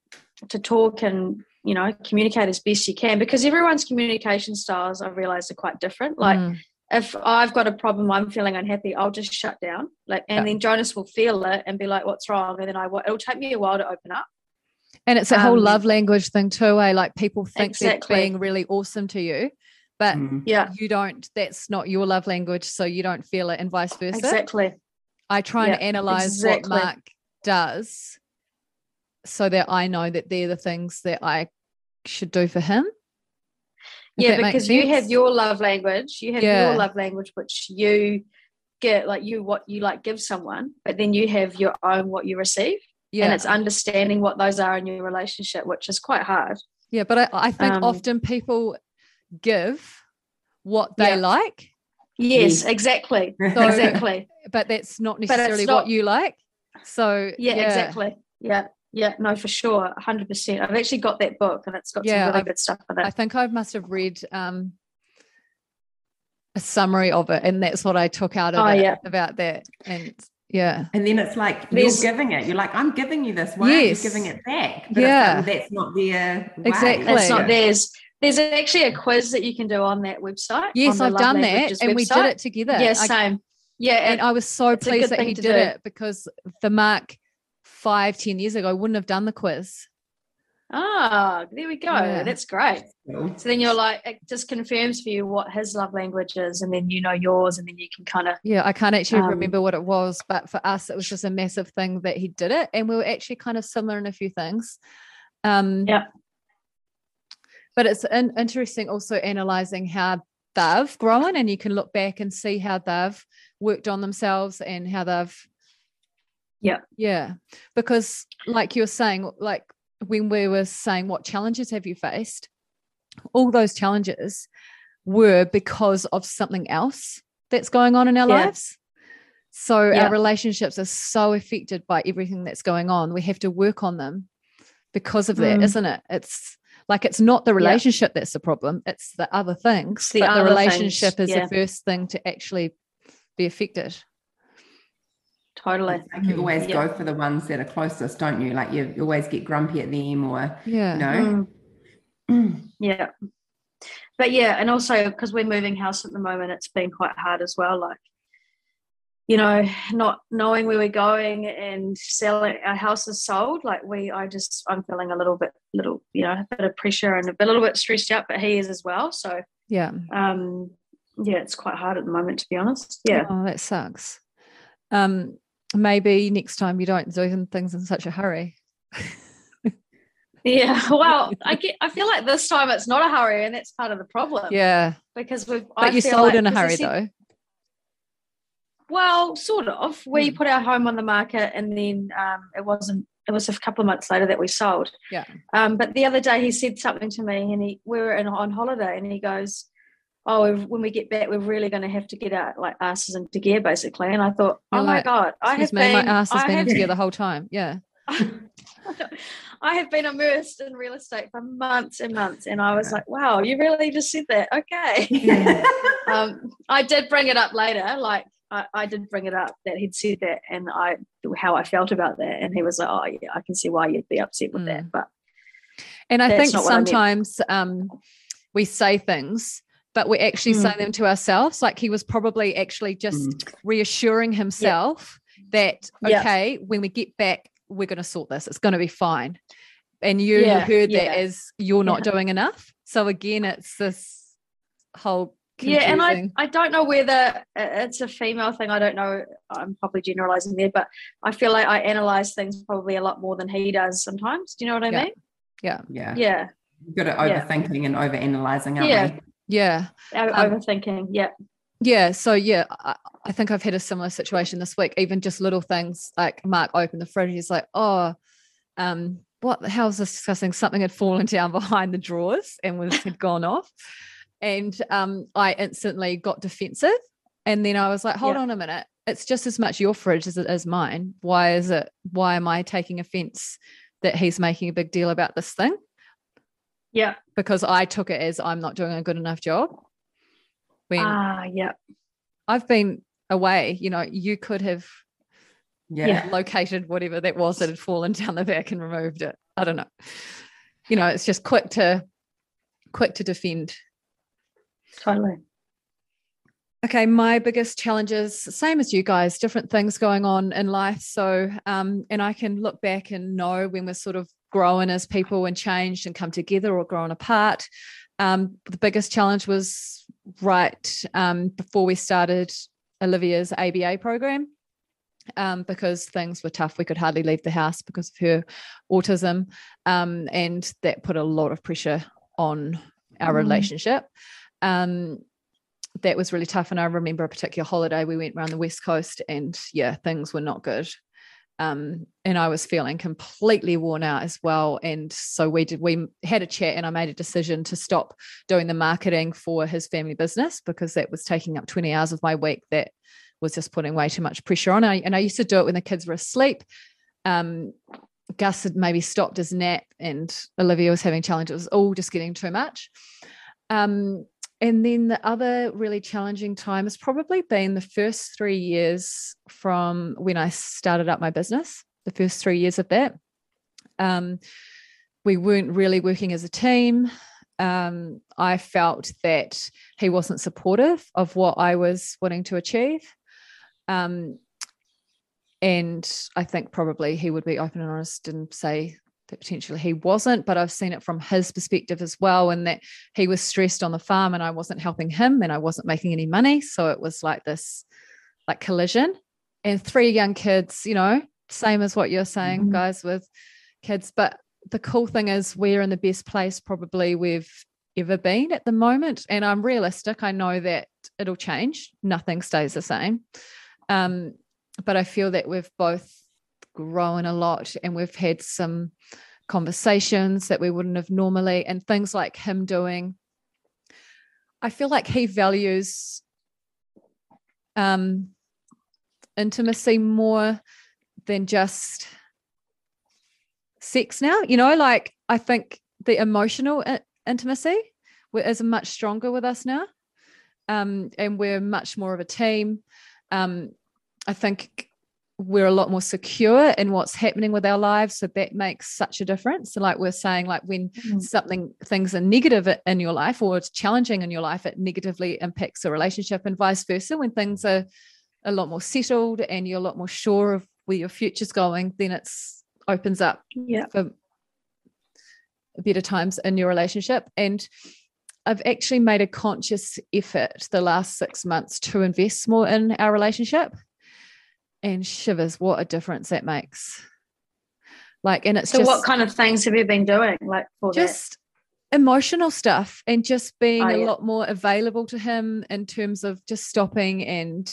Speaker 3: to talk and you know communicate as best you can because everyone's communication styles I've realized are quite different. Like
Speaker 1: Mm.
Speaker 3: if I've got a problem, I'm feeling unhappy, I'll just shut down. Like, and
Speaker 1: Yeah.
Speaker 3: then Jonas will feel it and be like, "What's wrong?" And then I, will- it'll take me a while to open up.
Speaker 1: And it's a whole
Speaker 3: Um,
Speaker 1: love language thing too, eh? Like people think
Speaker 3: Exactly.
Speaker 1: they're being really awesome to you, but
Speaker 2: Mm.
Speaker 3: Yeah,
Speaker 1: you don't, that's not your love language. So you don't feel it and vice versa.
Speaker 3: exactly.
Speaker 1: I try and analyze
Speaker 3: exactly.
Speaker 1: what Mark does so that I know that they're the things that I should do for him.
Speaker 3: Yeah, because you have your love language, you have
Speaker 1: Yeah.
Speaker 3: your love language, which you get like you what you like give someone, but then you have your own what you receive,
Speaker 1: yeah.
Speaker 3: and it's understanding what those are in your relationship, which is quite hard.
Speaker 1: yeah, but I, I think
Speaker 3: um,
Speaker 1: often people give what they
Speaker 3: Yeah.
Speaker 1: like,
Speaker 3: Yes,
Speaker 2: Yes.
Speaker 3: exactly,
Speaker 1: So-
Speaker 3: exactly.
Speaker 1: but that's not necessarily
Speaker 3: not-
Speaker 1: what you like. So
Speaker 3: Yeah, exactly. Yeah, yeah, no, for sure, hundred percent. I've actually got that book, and it's got
Speaker 1: Yeah,
Speaker 3: some really
Speaker 1: I've-
Speaker 3: good stuff in it.
Speaker 1: I think I must have read um, a summary of it, and that's what I took out of
Speaker 3: Oh,
Speaker 1: it
Speaker 3: yeah.
Speaker 1: about that. And yeah,
Speaker 2: And then it's like
Speaker 3: There's-
Speaker 2: you're giving it. You're like, I'm giving you this. Why
Speaker 1: Yes.
Speaker 2: are you giving it back? But
Speaker 1: Yeah.
Speaker 2: it's like, well, that's not their way.
Speaker 1: Exactly.
Speaker 3: It's not theirs. There's actually a quiz that you can do on that website.
Speaker 1: yes, I've
Speaker 3: Love
Speaker 1: done that,
Speaker 3: Languages
Speaker 1: and we did it together.
Speaker 3: Yeah,
Speaker 1: I-
Speaker 3: same. Yeah,
Speaker 1: and
Speaker 3: and
Speaker 1: I was so pleased that he did
Speaker 3: do.
Speaker 1: it because the mark five, ten years ago I wouldn't have done the quiz.
Speaker 3: ah, there we go.
Speaker 1: Yeah.
Speaker 3: That's great. So then you're like, it just confirms for you what his love language is, and then you know yours, and then you can kind of
Speaker 1: Yeah, I can't actually
Speaker 3: Um,
Speaker 1: remember what it was, but for us, it was just a massive thing that he did it, and we were actually kind of similar in a few things. Um,
Speaker 3: Yeah.
Speaker 1: But it's in, interesting also analyzing how they've grown, and you can look back and see how they've worked on themselves and how they've.
Speaker 3: Yeah.
Speaker 1: Yeah, because like you're saying, like when we were saying, what challenges have you faced? All those challenges were because of something else that's going on in our
Speaker 3: Yeah.
Speaker 1: lives. So
Speaker 3: Yeah.
Speaker 1: our relationships are so affected by everything that's going on. We have to work on them because of that,
Speaker 3: Mm.
Speaker 1: not it? It's like it's not the
Speaker 3: Yeah.
Speaker 1: relationship that's the problem, it's the other things.
Speaker 3: the
Speaker 1: but the
Speaker 3: other things,
Speaker 1: relationship is
Speaker 3: yeah.
Speaker 1: the first thing to actually be affected.
Speaker 3: Totally.
Speaker 2: Like you always
Speaker 3: Yeah.
Speaker 2: go for the ones that are closest, don't you? Like you always get grumpy at them or,
Speaker 1: Yeah.
Speaker 2: you know.
Speaker 3: Mm, yeah. But yeah, and also because we're moving house at the moment, it's been quite hard as well. Like, you know, not knowing where we're going and selling our house is sold. Like we, I just, I'm feeling a little bit, little, you know, a bit of pressure and a, bit, a little bit stressed out. But he is as well. So,
Speaker 1: Yeah.
Speaker 3: um, yeah, it's quite hard at the moment, to be honest. Yeah.
Speaker 1: Oh, that sucks. Um, maybe next time you don't do things in such a hurry.
Speaker 3: Yeah. Well, I get, I feel like this time it's not a hurry, and that's part of the problem.
Speaker 1: Yeah.
Speaker 3: Because we've,
Speaker 1: But
Speaker 3: I
Speaker 1: you sold
Speaker 3: like-
Speaker 1: in a hurry though.
Speaker 3: Well, sort of. We
Speaker 1: Hmm.
Speaker 3: put our home on the market, and then um, it wasn't. It was a couple of months later that we sold.
Speaker 1: Yeah.
Speaker 3: Um, but the other day he said something to me, and he we were in, on holiday, and he goes, "Oh, when we get back, we're really going to have to get our like asses into gear, basically." And I thought,
Speaker 1: You're
Speaker 3: "Oh my god, I have been,
Speaker 1: my ass has
Speaker 3: I
Speaker 1: been
Speaker 3: have,
Speaker 1: in together the whole time. Yeah.
Speaker 3: I have been immersed in real estate for months and months, and I was like, "Wow, you really just said that?" Okay. um, I did bring it up later. Like I, I did bring it up that he'd said that, and I how I felt about that, and he was like, "Oh yeah, I can see why you'd be upset with that." But
Speaker 1: And I think
Speaker 3: what I
Speaker 1: sometimes um, we say things, but we're actually say
Speaker 3: Mm.
Speaker 1: them to ourselves. Like he was probably actually just reassuring himself that,
Speaker 3: Yeah.
Speaker 1: okay, when we get back, we're going to sort this. It's going to be fine. And you
Speaker 3: Yeah,
Speaker 1: heard
Speaker 3: yeah.
Speaker 1: that as you're not
Speaker 3: Yeah.
Speaker 1: doing enough. So again, it's this whole
Speaker 3: yeah, and I I don't know whether it's a female thing. I don't know. I'm probably generalizing there, but I feel like I analyze things probably a lot more than he does sometimes. Do you know what I
Speaker 1: Yeah.
Speaker 3: mean?
Speaker 2: yeah.
Speaker 3: Yeah, Yeah.
Speaker 2: Good at
Speaker 3: Yeah.
Speaker 2: overthinking and overanalyzing, aren't
Speaker 3: Yeah.
Speaker 2: we?
Speaker 1: Yeah.
Speaker 3: O-
Speaker 1: Um,
Speaker 3: overthinking. Yeah,
Speaker 1: Yeah. So yeah, I, I think I've had a similar situation this week. Even just little things like Mark opened the fridge. He's like, "Oh, um, what the hell is this discussing? Something had fallen down behind the drawers and was had gone off." And um, I instantly got defensive. And then I was like, "Hold
Speaker 3: Yeah.
Speaker 1: on a minute. It's just as much your fridge as it is mine. Why is it? Why am I taking offense that he's making a big deal about this thing?"
Speaker 3: Yeah,
Speaker 1: Because I took it as I'm not doing a good enough job. When
Speaker 3: ah, yeah,
Speaker 1: I've been away, you know, you could have
Speaker 2: Yeah.
Speaker 3: Yeah.
Speaker 1: located whatever that was that had fallen down the back and removed it. I don't know. You know, it's just quick to quick to defend.
Speaker 3: totally.
Speaker 1: Okay, my biggest challenges, same as you guys, different things going on in life. So, um, and I can look back and know when we're sort of growing as people and changed and come together or grown apart. Um, the biggest challenge was right um, before we started Olivia's ABA program. Um, because things were tough. We could hardly leave the house because of her autism. Um, and that put a lot of pressure on our
Speaker 3: Mm.
Speaker 1: relationship. Um, that was really tough. And I remember a particular holiday we went around the West Coast and yeah, things were not good. Um, and I was feeling completely worn out as well. And so we did, we had a chat and I made a decision to stop doing the marketing for his family business because that was taking up 20 hours of my week. That was just putting way too much pressure on. I, and I used to do it when the kids were asleep. Um, Gus had maybe stopped his nap and Olivia was having challenges. It was all just getting too much. Um, and then the other really challenging time has probably been the first three years from when I started up my business, the first three years of that. Um, we weren't really working as a team. Um, I felt that he wasn't supportive of what I was wanting to achieve. Um, and I think probably he would be open and honest and say that potentially he wasn't, but I've seen it from his perspective as well, and that he was stressed on the farm and I wasn't helping him and I wasn't making any money. So it was like this like collision. And three young kids, you know, same as what you're saying,
Speaker 3: Mhm.
Speaker 1: guys, with kids. But the cool thing is we're in the best place probably we've ever been at the moment. And I'm realistic. I know that it'll change. Nothing stays the same. Um, but I feel that we've both grown a lot and we've had some conversations that we wouldn't have normally and things like him doing I feel like he values um, intimacy more than just sex now. You know, like I think the emotional intimacy is much stronger with us now. Um, and we're much more of a team. Um, I think we're a lot more secure in what's happening with our lives so that makes such a difference so like we're saying like when mm. something things are negative in your life or it's challenging in your life it negatively impacts the relationship and vice versa when things are a lot more settled and you're a lot more sure of where your future's going then it's opens up
Speaker 3: yeah.
Speaker 1: for better times in your relationship and I've actually made a conscious effort the last six months to invest more in our relationship and shivers. What a difference that makes. Like and it's
Speaker 3: so
Speaker 1: just
Speaker 3: what kind of things have you been doing like for
Speaker 1: just that? emotional stuff and just being
Speaker 3: oh,
Speaker 1: a lot more available to him in terms of just stopping and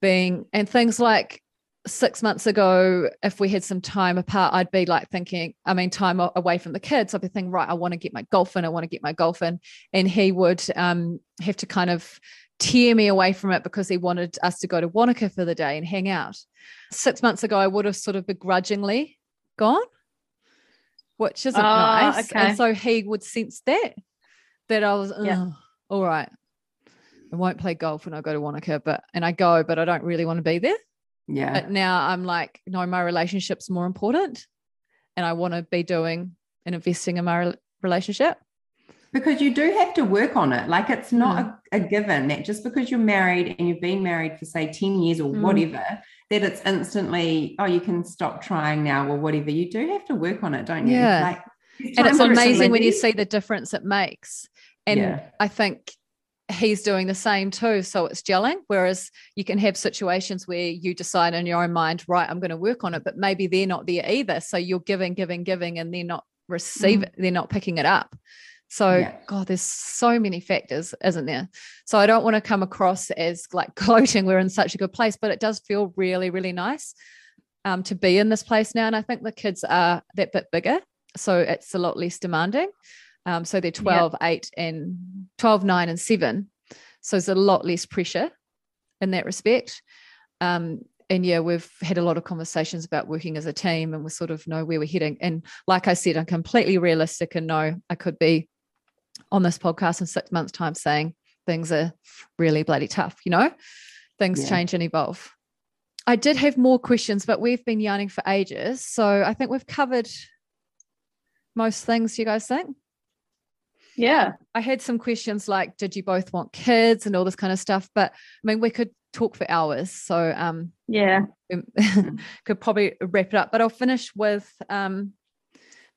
Speaker 1: being and things like six months ago if we had some time apart i'd be like thinking i mean time away from the kids. I'd be thinking right i want to get my golf in i want to get my golf in and he would um, have to kind of tear me away from it because he wanted us to go to Wanaka for the day and hang out. Six months ago, I would have sort of begrudgingly gone, which isn't
Speaker 3: oh,
Speaker 1: nice.
Speaker 3: Okay.
Speaker 1: And so he would sense that, that I was, yeah. all right, I won't play golf when I go to Wanaka, but, and I go, but I don't really want to be there.
Speaker 2: Yeah.
Speaker 1: But now I'm like, no, my relationship's more important and I want to be doing and investing in my relationship
Speaker 2: because you do have to work on it. Like it's not mm. a, a, given that just because you're married and you've been married for say 10 years or mm. whatever that it's instantly oh you can stop trying now or whatever. You do have to work on it don't you?
Speaker 1: Yeah. Like, and it's amazing when you see the difference it makes. And yeah. i think he's doing the same too so it's gelling. Whereas you can have situations where you decide in your own mind right i'm going to work on it but maybe they're not there either. So you're giving giving giving and they're not receiving mm. they're not picking it up so, yeah. God, there's so many factors, isn't there? So, I don't want to come across as like gloating, we're in such a good place, but it does feel really, really nice um, to be in this place now. And I think the kids are that bit bigger. So, it's a lot less demanding. Um, so, they're 12, yeah. 8, and 12, 9, and 7. So, there's a lot less pressure in that respect. Um, and yeah, we've had a lot of conversations about working as a team and we sort of know where we're heading. And like I said, I'm completely realistic and know I could be on this podcast in six months' time saying things are really bloody tough, you know, things yeah. change and evolve. I did have more questions, but we've been yarning for ages. So I think we've covered most things, you guys think?
Speaker 3: Yeah.
Speaker 1: I had some questions like, did you both want kids and all this kind of stuff? But I mean, we could talk for hours. So um
Speaker 3: yeah,
Speaker 1: could probably wrap it up. But I'll finish with um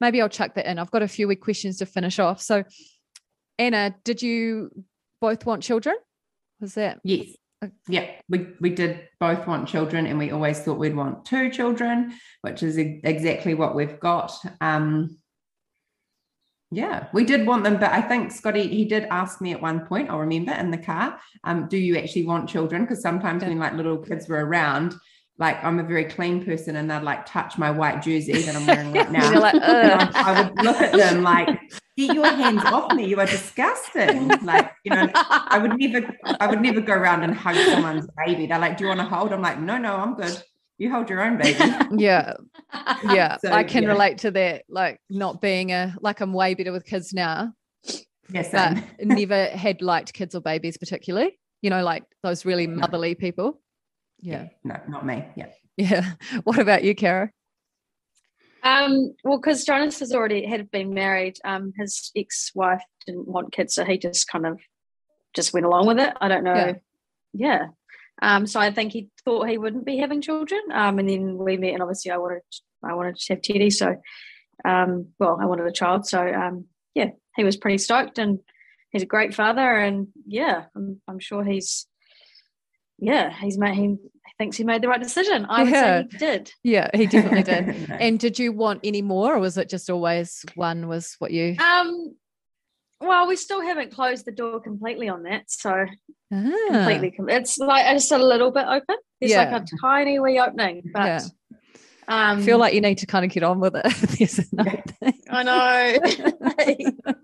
Speaker 1: maybe I'll chuck that in. I've got a few questions to finish off. So Anna, did you both want children? Was that?
Speaker 2: Yes. Yeah, we, we did both want children and we always thought we'd want two children, which is exactly what we've got. Um, yeah, we did want them, but I think Scotty, he did ask me at one point, I'll remember in the car, um, do you actually want children? Because sometimes yeah. when like little kids were around, like I'm a very clean person and they'd like touch my white jersey that I'm wearing right now. like, I, I would look at them like, get your hands off me. You are disgusting. Like, you know, I would never, I would never go around and hug someone's baby. They're like, do you want to hold? I'm like, no, no, I'm good. You hold your own baby.
Speaker 1: Yeah. Yeah. so, I can yeah. relate to that. Like not being a, like I'm way better with kids now.
Speaker 2: Yes.
Speaker 1: But never had liked kids or babies particularly, you know, like those really motherly people. Yeah.
Speaker 2: yeah. No, not me. Yeah.
Speaker 1: Yeah. What about you, Caro?
Speaker 3: Um, well, because Jonas has already had been married, um, his ex-wife didn't want kids, so he just kind of just went along with it. I don't know. Yeah. yeah. Um, so I think he thought he wouldn't be having children. Um, and then we met, and obviously I wanted I wanted to have Teddy. So, um, well, I wanted a child. So, um, yeah, he was pretty stoked, and he's a great father. And yeah, I'm, I'm sure he's yeah, he's made he thinks he made the right decision. I would yeah. say he did.
Speaker 1: Yeah, he definitely did. and did you want any more, or was it just always one was what you?
Speaker 3: Um, well, we still haven't closed the door completely on that, so ah. completely. It's like just a little bit open. It's yeah. like a tiny wee opening, but. Yeah.
Speaker 1: Um, I feel like you need to kind of get on with it.
Speaker 3: I know.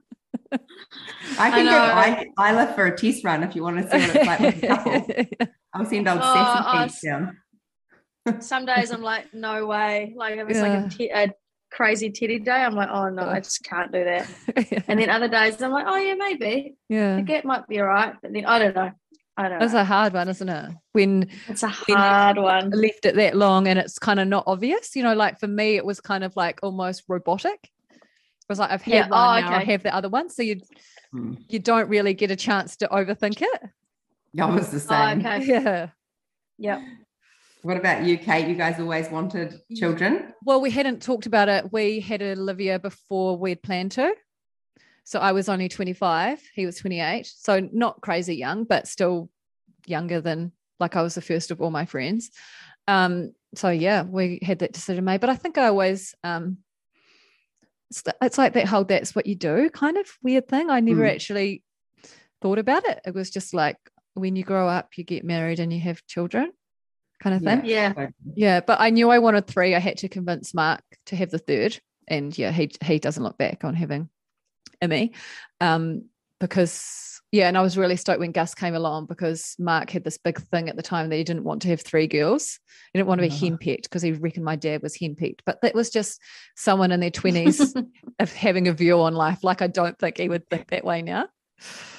Speaker 2: I can
Speaker 3: I
Speaker 2: give I- Isla for a test run if you want to see what it's like with a couple. I'll send old
Speaker 3: Oh,
Speaker 2: sassy down.
Speaker 3: Some days I'm like, no way. Like if it's
Speaker 1: Yeah.
Speaker 3: like a, te- a crazy teddy day, I'm like, oh no, I just can't do that. And then other days I'm like, oh yeah, maybe.
Speaker 1: yeah.
Speaker 3: The gap might be all right. But then I don't know. I don't
Speaker 1: That's
Speaker 3: know.
Speaker 1: a hard one, isn't it? When
Speaker 3: It's a hard one.
Speaker 1: left it that long and it's kind of not obvious. You know, like for me, it was kind of like almost robotic. It was like I've had
Speaker 3: Yeah,
Speaker 1: one
Speaker 3: oh,
Speaker 1: now, I have the other one, so you
Speaker 2: Hmm.
Speaker 1: you don't really get a chance to overthink it.
Speaker 2: Yeah, I was the
Speaker 3: Oh,
Speaker 2: same.
Speaker 3: okay.
Speaker 1: Yeah.
Speaker 3: Yep.
Speaker 2: What about you, Kate? You guys always wanted children?
Speaker 1: Well, we hadn't talked about it. We had Olivia before we'd planned to. So I was only 25, he was 28. So not crazy young, but still younger than like I was the first of all my friends. Um, so yeah, we had that decision made. But I think I always um it's, it's like that whole that's what you do kind of weird thing. I never
Speaker 2: Mm.
Speaker 1: actually thought about it. It was just like when you grow up, you get married and you have children kind of thing.
Speaker 3: Yeah.
Speaker 2: So-
Speaker 1: Yeah, but I knew I wanted three. I had to convince Mark to have the third, and yeah, he he doesn't look back on having Emmy, um, because yeah, and I was really stoked when Gus came along because Mark had this big thing at the time that he didn't want to have three girls. He didn't want to be
Speaker 2: Uh-huh.
Speaker 1: henpecked because he reckoned my dad was henpecked, but that was just someone in their twenties of having a view on life. Like I don't think he would think that way now.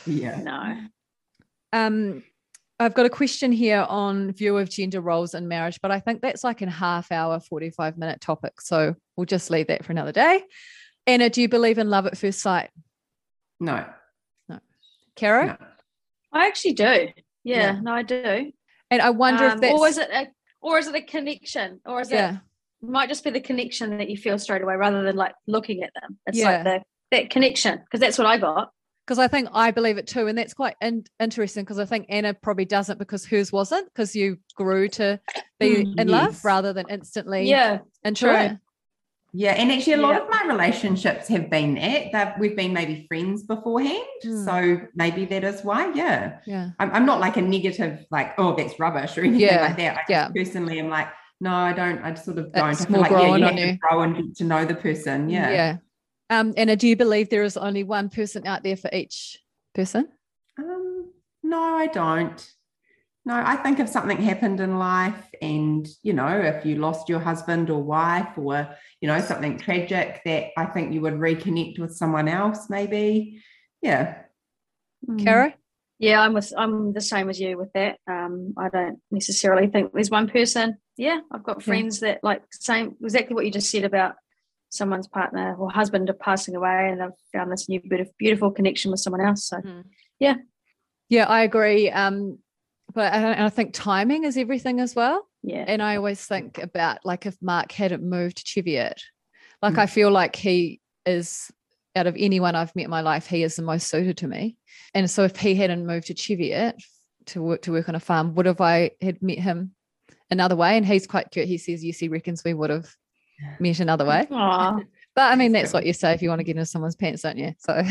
Speaker 2: Yeah.
Speaker 3: no.
Speaker 1: Um, I've got a question here on view of gender roles in marriage, but I think that's like a half hour, 45 minute topic. So we'll just leave that for another day. Anna, do you believe in love at first sight?
Speaker 2: No.
Speaker 1: Caro?
Speaker 2: no.
Speaker 3: I actually do. Yeah,
Speaker 1: Yeah.
Speaker 3: no, I do.
Speaker 1: And I wonder
Speaker 3: Um,
Speaker 1: if that's
Speaker 3: or is it a, or is it a connection? Or is
Speaker 1: yeah,
Speaker 3: it might just be the connection that you feel straight away rather than like looking at them. It's
Speaker 1: Yeah.
Speaker 3: like the that connection, because that's what I got.
Speaker 1: because I think I believe it too. And that's quite in- interesting because I think Anna probably doesn't because hers wasn't because you grew to be
Speaker 2: Mm,
Speaker 1: in love rather than instantly
Speaker 3: Yeah.
Speaker 1: into
Speaker 3: true.
Speaker 1: it.
Speaker 2: Yeah, and actually, a lot
Speaker 3: Yeah.
Speaker 2: of my relationships have been that. We've been maybe friends beforehand,
Speaker 1: Hmm.
Speaker 2: so maybe that is why. Yeah,
Speaker 1: Yeah.
Speaker 2: I'm, I'm not like a negative, like oh that's rubbish or anything
Speaker 1: Yeah,
Speaker 2: like that. I
Speaker 1: yeah.
Speaker 2: just personally am like, no, I don't. I sort of don't.
Speaker 1: It's
Speaker 2: I feel like yeah, you
Speaker 1: on
Speaker 2: have to
Speaker 1: you.
Speaker 2: grow and get to know the person. Yeah.
Speaker 1: Yeah. Um, Anna, do you believe there is only one person out there for each person?
Speaker 2: Um, no, I don't. No, I think if something happened in life and, you know, if you lost your husband or wife or, you know, something tragic that I think you would reconnect with someone else, maybe. Yeah.
Speaker 3: Mm.
Speaker 1: Caro?
Speaker 3: Yeah, I'm with, I'm the same as you with that. Um, I don't necessarily think there's one person. Yeah, I've got friends that like same exactly what you just said about someone's partner or husband passing away, and they've found this new beautiful, beautiful connection with someone else. So Yeah.
Speaker 1: Yeah, I agree. Um, but I, I think timing is everything as well.
Speaker 3: yeah,
Speaker 1: And I always think about like if Mark hadn't moved to Cheviot, like
Speaker 2: Mm.
Speaker 1: I feel like he is out of anyone I've met in my life, he is the most suited to me. And so if he hadn't moved to Cheviot to work to work on a farm, would have I had met him another way? And he's quite cute. He says, yes, he reckons we would have met another way. But I mean, that's what you say if you want to get into someone's pants, don't you? So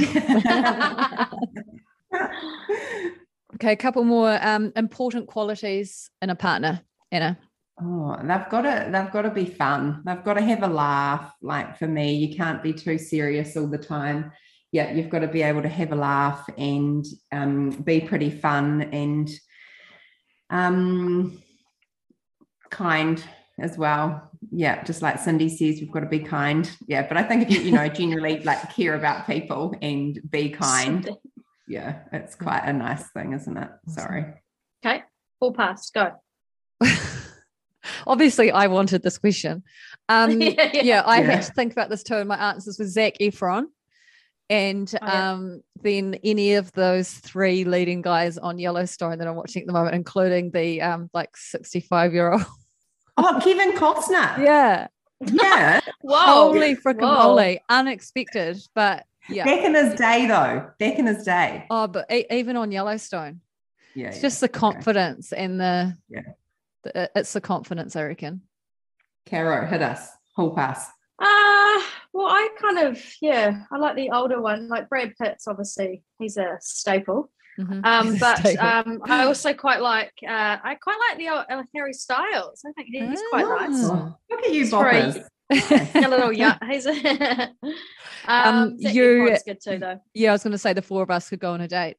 Speaker 1: okay, a couple more um, important qualities in a partner, Anna.
Speaker 2: Oh, they've got to they've got to be fun. They've got to have a laugh. Like for me, you can't be too serious all the time. Yeah, you've got to be able to have a laugh and um, be pretty fun and um, kind as well. Yeah, just like Cindy says, we've got to be kind. Yeah, but I think if you you know generally like care about people and be kind, yeah, it's quite a nice thing, isn't it? Sorry.
Speaker 3: Okay, full pass, go.
Speaker 1: Obviously, I wanted this question. Um,
Speaker 3: Yeah,
Speaker 1: yeah,
Speaker 3: yeah.
Speaker 1: I
Speaker 2: Yeah.
Speaker 1: had to think about this too, and my answers were Zac Efron, and
Speaker 3: Oh, yeah.
Speaker 1: um, then any of those three leading guys on Yellowstone that I'm watching at the moment, including the um, like 65 year old.
Speaker 2: Oh, Kevin Costner.
Speaker 1: Yeah,
Speaker 2: Yeah.
Speaker 3: Whoa,
Speaker 1: holy freaking
Speaker 3: Whoa.
Speaker 1: moly, unexpected, but yeah.
Speaker 2: Back in his day, though. Back in his day.
Speaker 1: Oh, but e- even on Yellowstone,
Speaker 2: Yeah.
Speaker 1: it's
Speaker 2: yeah.
Speaker 1: just the
Speaker 2: Okay.
Speaker 1: confidence and the
Speaker 2: Yeah.
Speaker 1: the- it's the confidence, I reckon.
Speaker 2: Caro, hit us. Hall pass.
Speaker 3: Uh well, I kind of yeah, I like the older one. Like Brad Pitt's obviously he's a staple. Mm-hmm. Um, but um, I also quite like uh, I quite like the uh, Harry Styles. I think he's quite oh, nice.
Speaker 2: Look at you, boppers.
Speaker 3: a little yeah. He's a, um, um you good too though.
Speaker 1: Yeah, I was going to say the four of us could go on a date.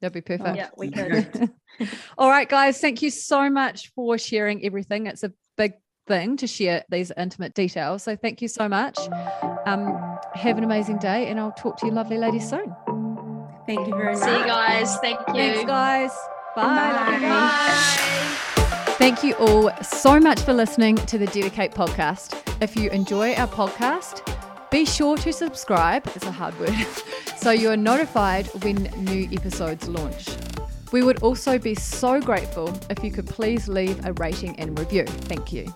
Speaker 1: That'd be perfect. Oh,
Speaker 3: yeah, we could.
Speaker 1: All right, guys. Thank you so much for sharing everything. It's a big thing to share these intimate details. So thank you so much. Um, have an amazing day, and I'll talk to you, lovely ladies, soon.
Speaker 2: Thank you very much.
Speaker 3: See you guys. Thank you.
Speaker 1: Thanks, guys. Bye.
Speaker 3: Bye. Bye.
Speaker 1: Thank you all so much for listening to the DediKate podcast. If you enjoy our podcast, be sure to subscribe, it's a hard word, so you are notified when new episodes launch. We would also be so grateful if you could please leave a rating and review. Thank you.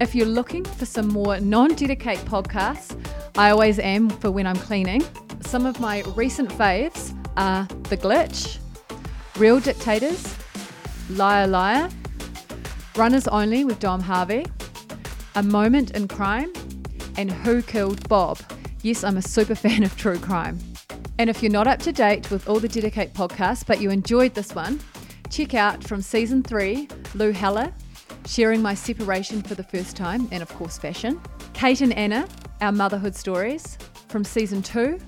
Speaker 1: If you're looking for some more non DediKate podcasts, I always am for when I'm cleaning. Some of my recent faves are The Glitch, Real Dictators, Liar Liar, Runners Only with Dom Harvey, A Moment in Crime, and Who Killed Bob. Yes, I'm a super fan of true crime. And if you're not up to date with all the DediKate podcasts, but you enjoyed this one, check out from season three Lou Heller, sharing my separation for the first time, and of course, fashion. Kate and Anna, our motherhood stories. From season two,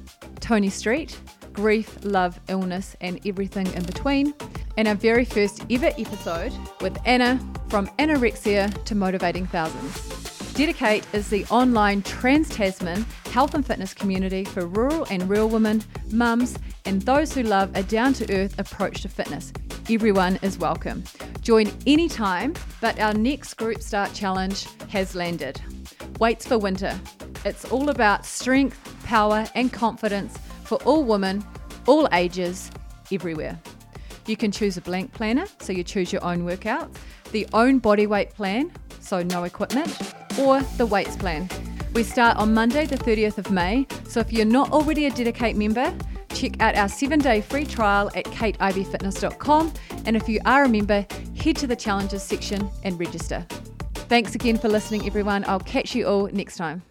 Speaker 1: Toni Street, grief, love, illness, and everything in between. And our very first ever episode with Anna from anorexia to motivating thousands. DediKate is the online Trans Tasman health and fitness community for rural and real women, mums, and those who love a down to earth approach to fitness. Everyone is welcome. Join anytime, but our next group start challenge has landed. Weights for winter. It's all about strength, power, and confidence for all women, all ages, everywhere. You can choose a blank planner, so you choose your own workouts, the own body weight plan, so no equipment, or the weights plan. We start on Monday, the 30th of May, so if you're not already a DediKate member, check out our seven day free trial at kateiveyfitness.com. And if you are a member, head to the challenges section and register. Thanks again for listening, everyone. I'll catch you all next time.